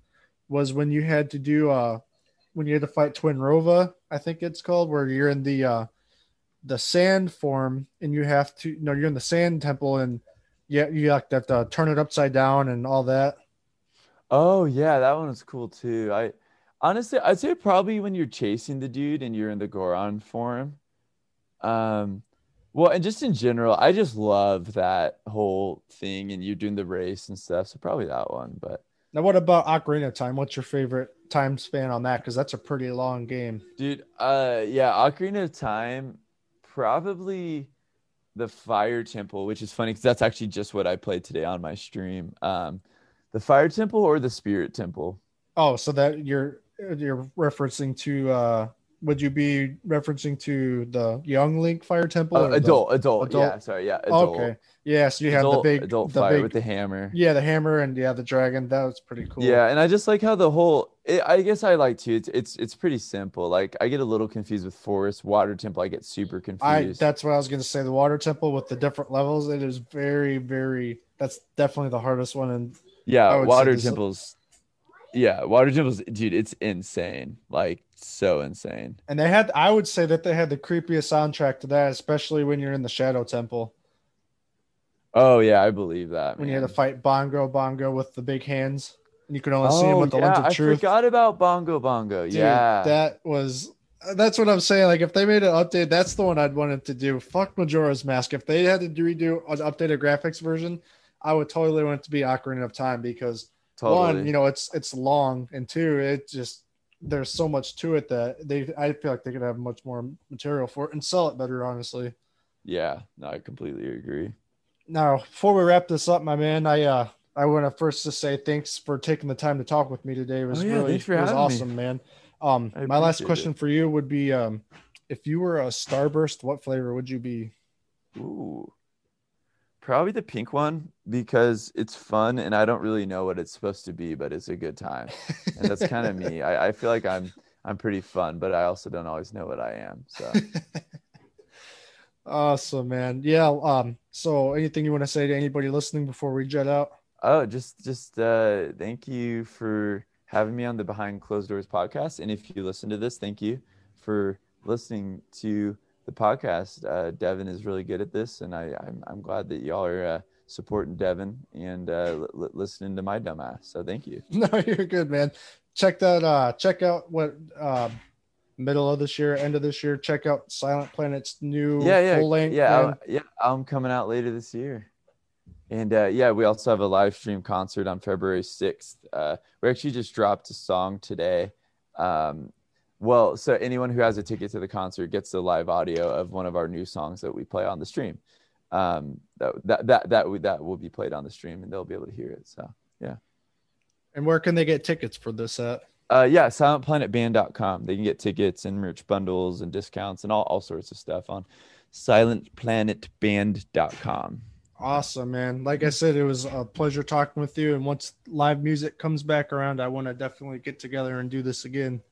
was when you had to do uh when you had to fight Twinrova, I think it's called, where you're in the uh the sand form and you have to no, you're in the sand temple and yeah, you have to, have to turn it upside down and all that. Oh yeah, that one was cool too. I honestly, I'd say probably when you're chasing the dude and you're in the Goron form. Um, well, and just in general, I just love that whole thing, and you're doing the race and stuff. So probably that one. But Now, what about Ocarina of Time? What's your favorite time span on that? Because that's a pretty long game. dude, uh, yeah, Ocarina of Time, probably the Fire Temple, which is funny because that's actually just what I played today on my stream. Um, the Fire Temple or the Spirit Temple. Oh, so that you're you're referencing to uh would you be referencing to the young Link Fire Temple? Uh, or the- adult, adult, adult? yeah, sorry, yeah, adult. Okay. Yeah, so you have adult, the big adult the fire big with the hammer. Yeah, the hammer and yeah, the dragon. That was pretty cool. Yeah, and I just like how the whole. It, I guess I like to. It's it's it's pretty simple. Like I get a little confused with forest, water temple. I get super confused. I that's what I was gonna say. The water temple with the different levels, it is very, very that's definitely the hardest one and yeah, water temples. Yeah, water temples, dude. It's insane. Like so insane. and they had I would say that they had the creepiest soundtrack to that, especially when you're in the Shadow Temple. Oh yeah, I believe that. When you had to fight Bongo Bongo with the big hands. And you could only see him Oh with the yeah, lens of truth. I forgot about Bongo Bongo. Dude, yeah, that was that's what I'm saying. Like if they made an update, that's the one I'd want it to do. Fuck Majora's Mask. If they had to redo an updated graphics version, I would totally want it to be Ocarina of Time because totally. one, you know, it's it's long, and two, it just there's so much to it that they I feel like they could have much more material for it and sell it better, honestly. yeah, no, I completely agree. Now, before we wrap this up, my man, I uh I want to first just say thanks for taking the time to talk with me today. It was Oh, yeah, really for it was having me. awesome, man. Um, my last appreciate question for you would be, um, if you were a Starburst, what flavor would you be? Ooh. Probably the pink one because it's fun and I don't really know what it's supposed to be, but it's a good time. And that's kind of me. I, I feel like I'm I'm pretty fun, but I also don't always know what I am. So Awesome, man. Yeah. Um. So, anything you want to say to anybody listening before we jet out? oh, just just uh thank you for having me on the Behind Closed Doors podcast. And if you listen to this, thank you for listening to the podcast. Uh, Devin is really good at this, and I, I'm I'm glad that y'all are uh, supporting Devin and uh, li- listening to my dumbass. So thank you. No, you're good, man. Check that. Uh, check out what um, middle of this year, end of this year. Check out Silent Planet's new yeah, yeah, full length. yeah. I'm, yeah. I'm coming out later this year, and uh, yeah, we also have a live stream concert on February sixth. Uh, we actually just dropped a song today. Um, well, so anyone who has a ticket to the concert gets the live audio of one of our new songs that we play on the stream. Um, that that that that, we, that will be played on the stream, and they'll be able to hear it. So yeah. And where can they get tickets for this at? uh, yeah, silentplanetband.com. They can get tickets and merch bundles and discounts and all, all sorts of stuff on silentplanetband.com. Awesome, man. Like I said, it was a pleasure talking with you. And once live music comes back around, I want to definitely get together and do this again.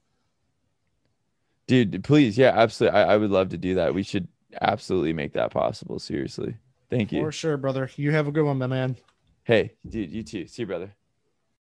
Dude, please, yeah, absolutely. I, I would love to do that. We should absolutely make that possible. Seriously. Thank you. For sure, brother. You have a good one, my man. Hey, dude, you too. See you, brother.